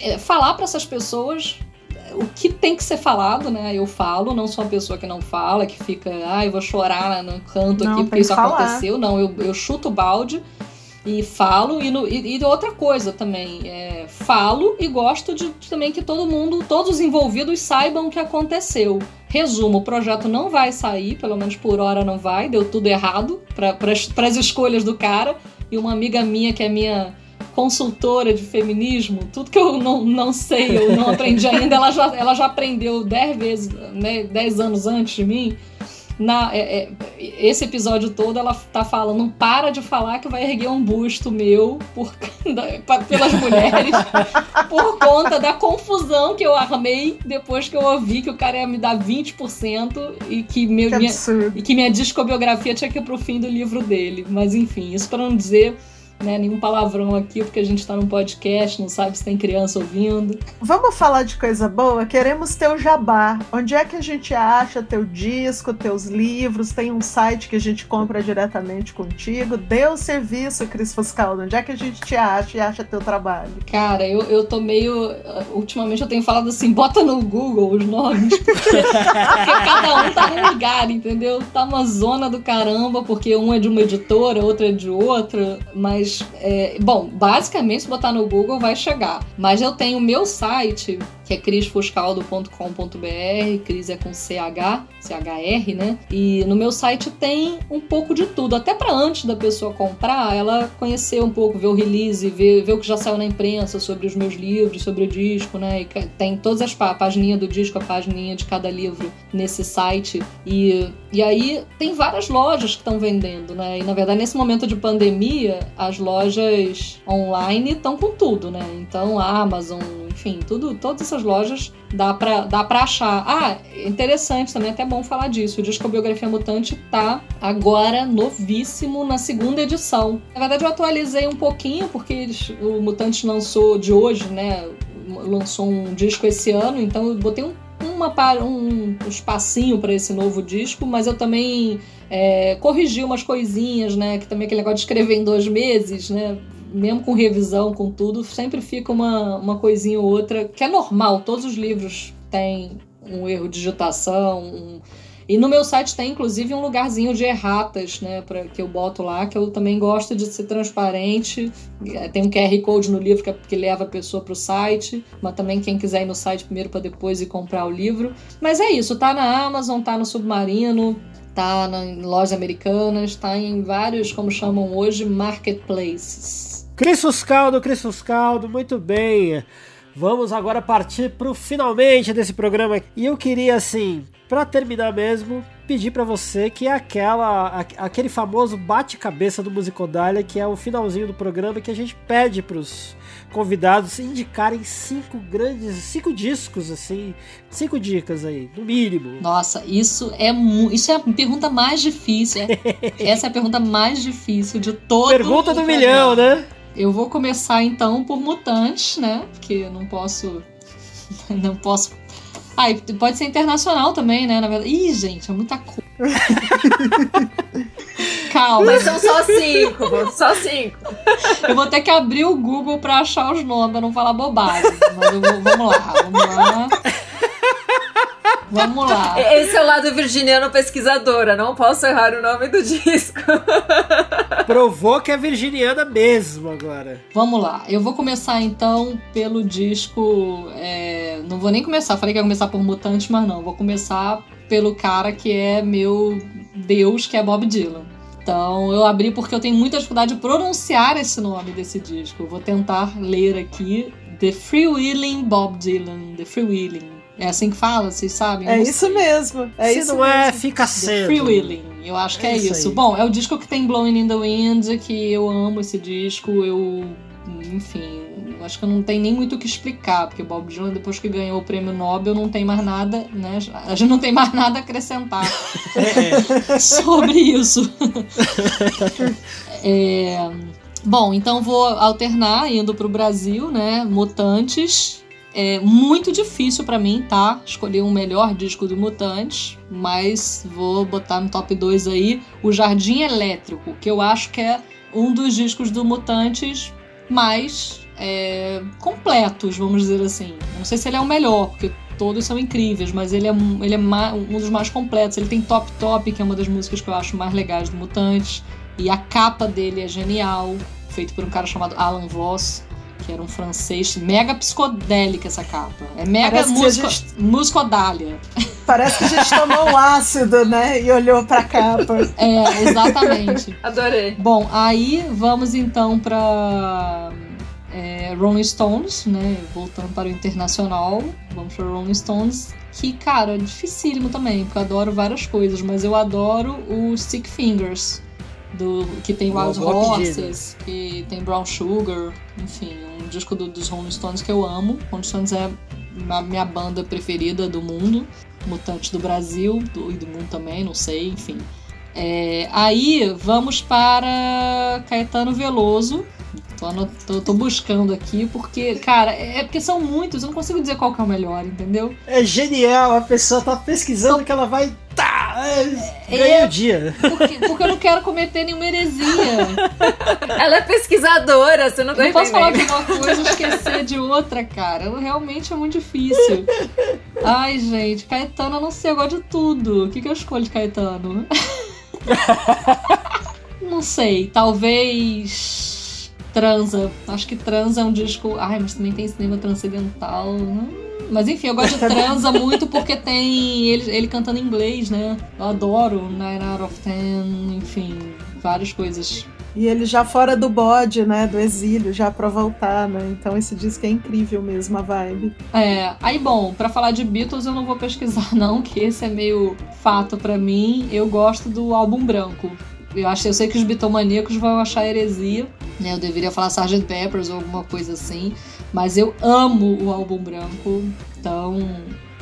é falar para essas pessoas o que tem que ser falado, né? Eu falo, não sou uma pessoa que não fala, que fica, ah, eu vou chorar no canto Não, aqui porque que isso falar. aconteceu. Não, eu, eu chuto o balde e falo. E, no- e- e outra coisa também, é, falo e gosto de, de também que todo mundo, todos os envolvidos saibam o que aconteceu. Resumo, o projeto não vai sair, pelo menos por hora não vai, deu tudo errado para as escolhas do cara. E uma amiga minha, que é minha consultora de feminismo, tudo que eu não, não sei, eu não aprendi ainda, ela já, ela já aprendeu 10 vezes, né, 10 anos antes de mim. Na, é- é- esse episódio todo ela tá falando, não para de falar que vai erguer um busto meu por, <laughs> da- pelas mulheres <laughs> por conta da confusão que eu armei depois que eu ouvi que o cara ia me dar 20% e que, meu, Que minha, e que minha discobiografia tinha que ir pro fim do livro dele. Mas enfim, isso para não dizer né, nenhum palavrão aqui, porque a gente tá num podcast, não sabe se tem criança ouvindo. Vamos falar de coisa boa? Queremos teu jabá. Onde é que a gente acha teu disco, teus livros? Tem um site que a gente compra diretamente contigo. Dê o serviço, Cris Foscaldo. Onde é que a gente te acha e acha teu trabalho? Cara, eu, eu tô meio. Ultimamente eu tenho falado assim, bota no Google os nomes, porque, <laughs> porque cada um tá num lugar, entendeu? Tá uma zona do caramba, porque um é de uma editora, outro é de outra, mas. É, bom, basicamente, se botar no Google vai chegar. Mas eu tenho o meu site, que é crisfuscaldo.com.br, Cris é com CH, CHR, né? E no meu site tem um pouco de tudo, até para antes da pessoa comprar, ela conhecer um pouco, ver o release, ver, ver o que já saiu na imprensa sobre os meus livros, sobre o disco, né? E tem todas as páginas do disco, a página de cada livro nesse site. E, e aí tem várias lojas que estão vendendo, né? E na verdade, nesse momento de pandemia, as lojas online estão com tudo, né? Então, Amazon, enfim, tudo, todas essas lojas dá pra, dá pra achar. Ah, interessante também, até bom falar disso. O disco Biografia Mutante tá agora novíssimo na segunda edição. Na verdade, eu atualizei um pouquinho, porque eles, o Mutante lançou de hoje, né? Lançou um disco esse ano, então eu botei um uma, um, um espacinho para esse novo disco, mas eu também é, corrigi umas coisinhas, né? Que também aquele negócio de escrever em dois meses, né? Mesmo com revisão, com tudo, sempre fica uma, uma coisinha ou outra, que é normal, todos os livros têm um erro de digitação, um, e no meu site tem inclusive um lugarzinho de erratas, né, para que eu boto lá, que eu também gosto de ser transparente. É, tem um QR Code no livro que, é, que leva a pessoa para o site, mas também quem quiser ir no site primeiro para depois ir comprar o livro. Mas é isso, tá na Amazon, tá no Submarino, tá em lojas americanas, tá em vários, como chamam hoje, marketplaces. Cris Fuscaldo, Cris Fuscaldo, muito bem. Vamos agora partir para o finalmente desse programa. E eu queria, assim, para terminar mesmo, pedir para você que é aquela, aquele famoso bate-cabeça do Musicodália, que é o finalzinho do programa que a gente pede pros convidados indicarem cinco grandes, cinco discos assim, cinco dicas aí, no mínimo. Nossa, isso é isso é a pergunta mais difícil. É, <laughs> essa é a pergunta mais difícil de todo Pergunta do milhão, né? Eu vou começar então por Mutantes, né? Porque eu não posso. <laughs> Não posso. Ah, pode ser internacional também, né? Na verdade. Ih, gente, é muita coisa. <laughs> Calma. Mas são só cinco, só cinco. Eu vou ter que abrir o Google pra achar os nomes, pra não falar bobagem. Mas eu vou, vamos lá, vamos lá. Vamos lá. Esse é o lado virginiano pesquisadora. Não posso errar o nome do <laughs> disco. Provou que é virginiana mesmo agora. Vamos lá. Eu vou começar então pelo disco. É... Não vou nem começar. Falei que ia começar por Mutante, mas não. Vou começar pelo cara que é meu Deus, que é Bob Dylan. Então eu abri porque eu tenho muita dificuldade de pronunciar esse nome desse disco. Eu vou tentar ler aqui. The Freewheeling Bob Dylan. The Freewheeling. É assim que fala, vocês sabem? É isso sei. mesmo. É Se isso não é, mesmo. é, fica sendo. Freewheeling. Eu acho que é, é isso. isso. Bom, é o disco que tem Blowing in the Wind, que eu amo esse disco. Eu. Enfim, acho que eu não tenho nem muito o que explicar, porque Bob Dylan, depois que ganhou o prêmio Nobel, não tem mais nada, né? A gente não tem mais nada a acrescentar é. <laughs> sobre isso. é, bom, então vou alternar indo para o Brasil, né? Mutantes é muito difícil para mim, tá? Escolher um melhor disco do Mutantes, mas vou botar no top 2 aí o Jardim Elétrico, que eu acho que é um dos discos do Mutantes mais é, completos, vamos dizer assim. Não sei se ele é o melhor, porque todos são incríveis, mas ele é, ele é um dos mais completos. Ele tem Top Top, que é uma das músicas que eu acho mais legais do Mutantes, e a capa dele é genial, feito por um cara chamado Alan Voss que era um francês mega psicodélica essa capa. É mega músico, gente... muscodália. Parece que a gente tomou um ácido, né? E olhou pra capa. É, exatamente. Adorei. Bom, aí vamos então pra é, Rolling Stones, né? Voltando para o internacional. Vamos para Rolling Stones. Que, cara, é dificílimo também, porque eu adoro várias coisas, mas eu adoro o Stick Fingers do que tem Wild Horses, que tem Brown Sugar, enfim, um disco do, dos Rolling Stones que eu amo. Rolling Stones é a minha banda preferida do mundo, Mutantes do Brasil do, e do mundo também, não sei, enfim. É, aí vamos para Caetano Veloso. Tô, tô, tô, buscando aqui porque, cara, é, é porque são muitos, eu não consigo dizer qual que é o melhor, entendeu? É genial, a pessoa tá pesquisando tô... que ela vai tá, é, ganhei é, o dia. Porque, porque, eu não quero cometer nenhuma heresia. <laughs> Ela é pesquisadora, você não tá Não posso falar de uma coisa e esquecer de outra, cara. Realmente é muito difícil. Ai, gente, Caetano, eu não sei, eu gosto de tudo. O que, que eu escolho de Caetano? <laughs> não sei, talvez. Transa. Acho que Transa é um disco. Ai, mas também tem cinema transcendental. Hum Mas enfim, eu gosto de transa muito porque tem ele, ele cantando em inglês, né? Eu adoro Nine Out of Ten, enfim, várias coisas. E ele já fora do bode, né? Do exílio, já pra voltar, né? Então esse disco é incrível mesmo, a vibe. É, aí bom, para falar de Beatles eu não vou pesquisar <laughs> não, que esse é meio fato para mim. Eu gosto do álbum branco. Eu acho, eu sei que os bitomaníacos vão achar heresia, né? Eu deveria falar Sgt. Peppers ou alguma coisa assim, mas eu amo o álbum branco, então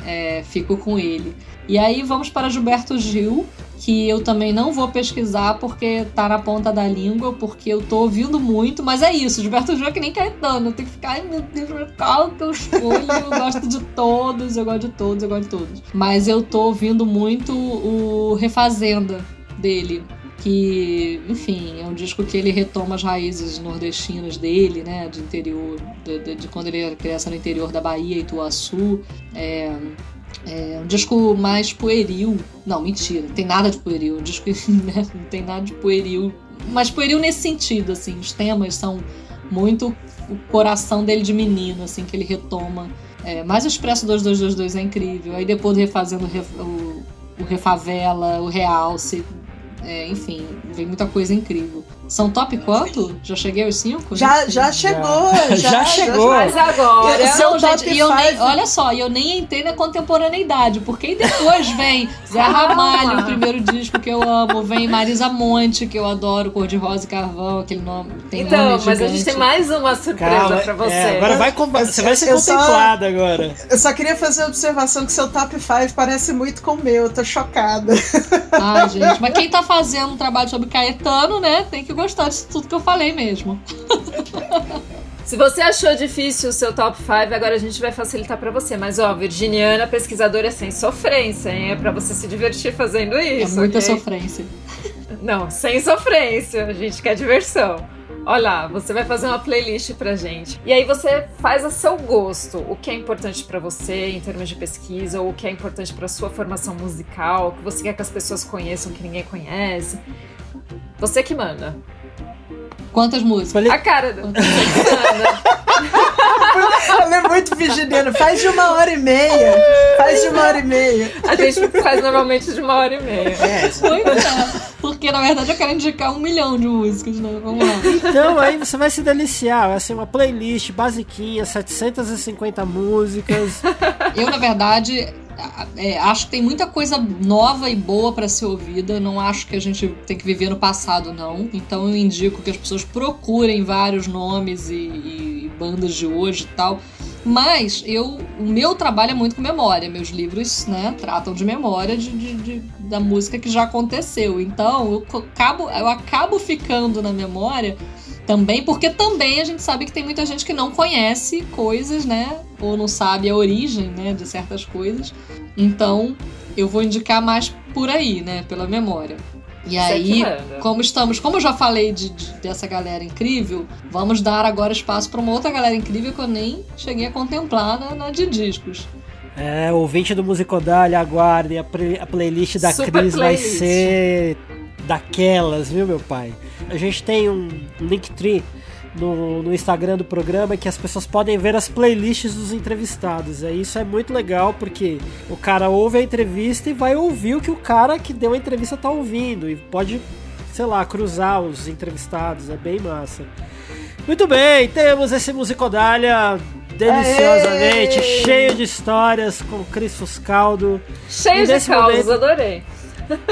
é, fico com ele. E aí vamos para Gilberto Gil, que eu também não vou pesquisar porque tá na ponta da língua, porque eu tô ouvindo muito, mas é isso, Gilberto Gil é que nem Caetano, eu tenho que ficar, ai meu Deus, qual que eu escolho? Eu gosto de todos, eu gosto de todos, eu gosto de todos. Mas eu tô ouvindo muito o Refazenda dele, que, enfim, é um disco que ele retoma as raízes nordestinas dele, né, de interior, de, de, de quando ele era criança no interior da Bahia, Ituaçu, é, é um disco mais pueril, não, mentira, tem nada de pueril, um disco <laughs> né, não tem nada de pueril, mas pueril nesse sentido, assim, os temas são muito o coração dele de menino, assim, que ele retoma, é, mas o Expresso 2222 é incrível, aí depois refazendo o, o Refavela, o Realce, é, enfim, vem muita coisa incrível. São top quanto? Já cheguei aos cinco? Já, já chegou, já, Já chegou. Mas agora. Esse é o Não, top gente, e eu nem, five. olha só, e eu nem entrei na contemporaneidade, porque aí depois vem Zé Ramalho, o primeiro disco que eu amo, vem Marisa Monte, que eu adoro, Cor de Rosa e Carvão, aquele nome. Tem Então, nome mas a gente tem mais uma surpresa Calma, pra você. é, agora vai, com- você vai ser Eu só- contemplada agora. Eu só queria fazer uma observação que seu top 5 parece muito com o meu, eu tô chocada. Ai, gente, mas quem tá fazendo um trabalho sobre Caetano, né, tem que gostar disso tudo que eu falei mesmo. Se você achou difícil o seu top 5, agora a gente vai facilitar pra você. Mas, ó, Virginiana, pesquisadora é sem sofrência, hein? É pra você se divertir fazendo É isso. muita ok? sofrência. Não, sem sofrência. A gente quer diversão. Olha lá, você vai fazer uma playlist pra gente. E aí você faz a seu gosto. O que é importante pra você em termos de pesquisa, ou o que é importante pra sua formação musical, o que você quer que as pessoas conheçam que ninguém conhece. Você que manda. Quantas músicas? Falei- A cara do. Você que manda. Ela é muito virginiana. Faz de uma hora e meia. Faz de uma hora e meia. A gente faz normalmente de uma hora e meia. É, Pois é. Porque na verdade eu quero indicar um milhão de músicas, né? Vamos lá. Então aí você vai se deliciar, vai ser uma playlist basiquinha, 750 músicas. Eu, na verdade, é, acho que tem muita coisa nova e boa pra ser ouvida. Não acho que a gente tem que viver no passado, não. Então eu indico que as pessoas procurem vários nomes e, e bandas de hoje e tal. Mas eu, o meu trabalho é muito com memória. Meus livros, né, tratam de memória de, de- de- da música que já aconteceu. Então eu acabo, eu acabo ficando na memória também, porque também a gente sabe que tem muita gente que não conhece coisas, né? Ou não sabe a origem, né, de certas coisas. Então, eu vou indicar mais por aí, né, pela memória. E Você aí, que manda. como estamos, como eu já falei de- de- dessa galera incrível, vamos dar agora espaço para uma outra galera incrível que eu nem cheguei a contemplar na, na de discos. É, ouvinte do Musicodália, aguardem, a, pre- a playlist da Super Cris vai playlist. ser daquelas, viu, meu pai? A gente tem um Linktree no, no Instagram do programa que as pessoas podem ver as playlists dos entrevistados. É, isso é muito legal porque o cara ouve a entrevista e vai ouvir o que o cara que deu a entrevista tá ouvindo e pode, sei lá, cruzar os entrevistados. É bem massa. Muito bem, temos esse Musicodália deliciosamente Aê! cheio de histórias com Cris Fuscaldo. Cheio E de causas, momento- adorei.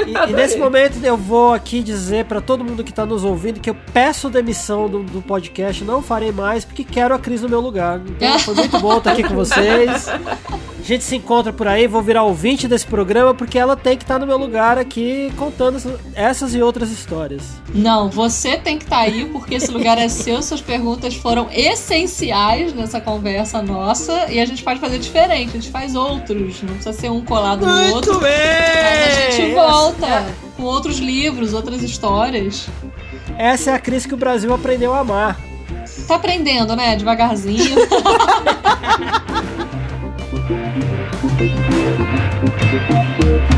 E, e nesse momento eu vou aqui dizer pra todo mundo que tá nos ouvindo que eu peço demissão do, do podcast, não farei mais porque quero a Cris no meu lugar. Então foi muito bom estar aqui com vocês. A gente se encontra por aí, vou virar ouvinte desse programa porque ela tem que estar no meu lugar aqui contando essa- essas e outras histórias. Não, você tem que estar aí porque esse lugar é seu, suas perguntas foram essenciais nessa conversa nossa e a gente pode fazer diferente, a gente faz outros, não precisa ser um colado no outro. bem! Mas a gente volta com outros livros, outras histórias. Essa é a Cris que o Brasil aprendeu a amar. Tá aprendendo, né? Devagarzinho. <laughs> <laughs>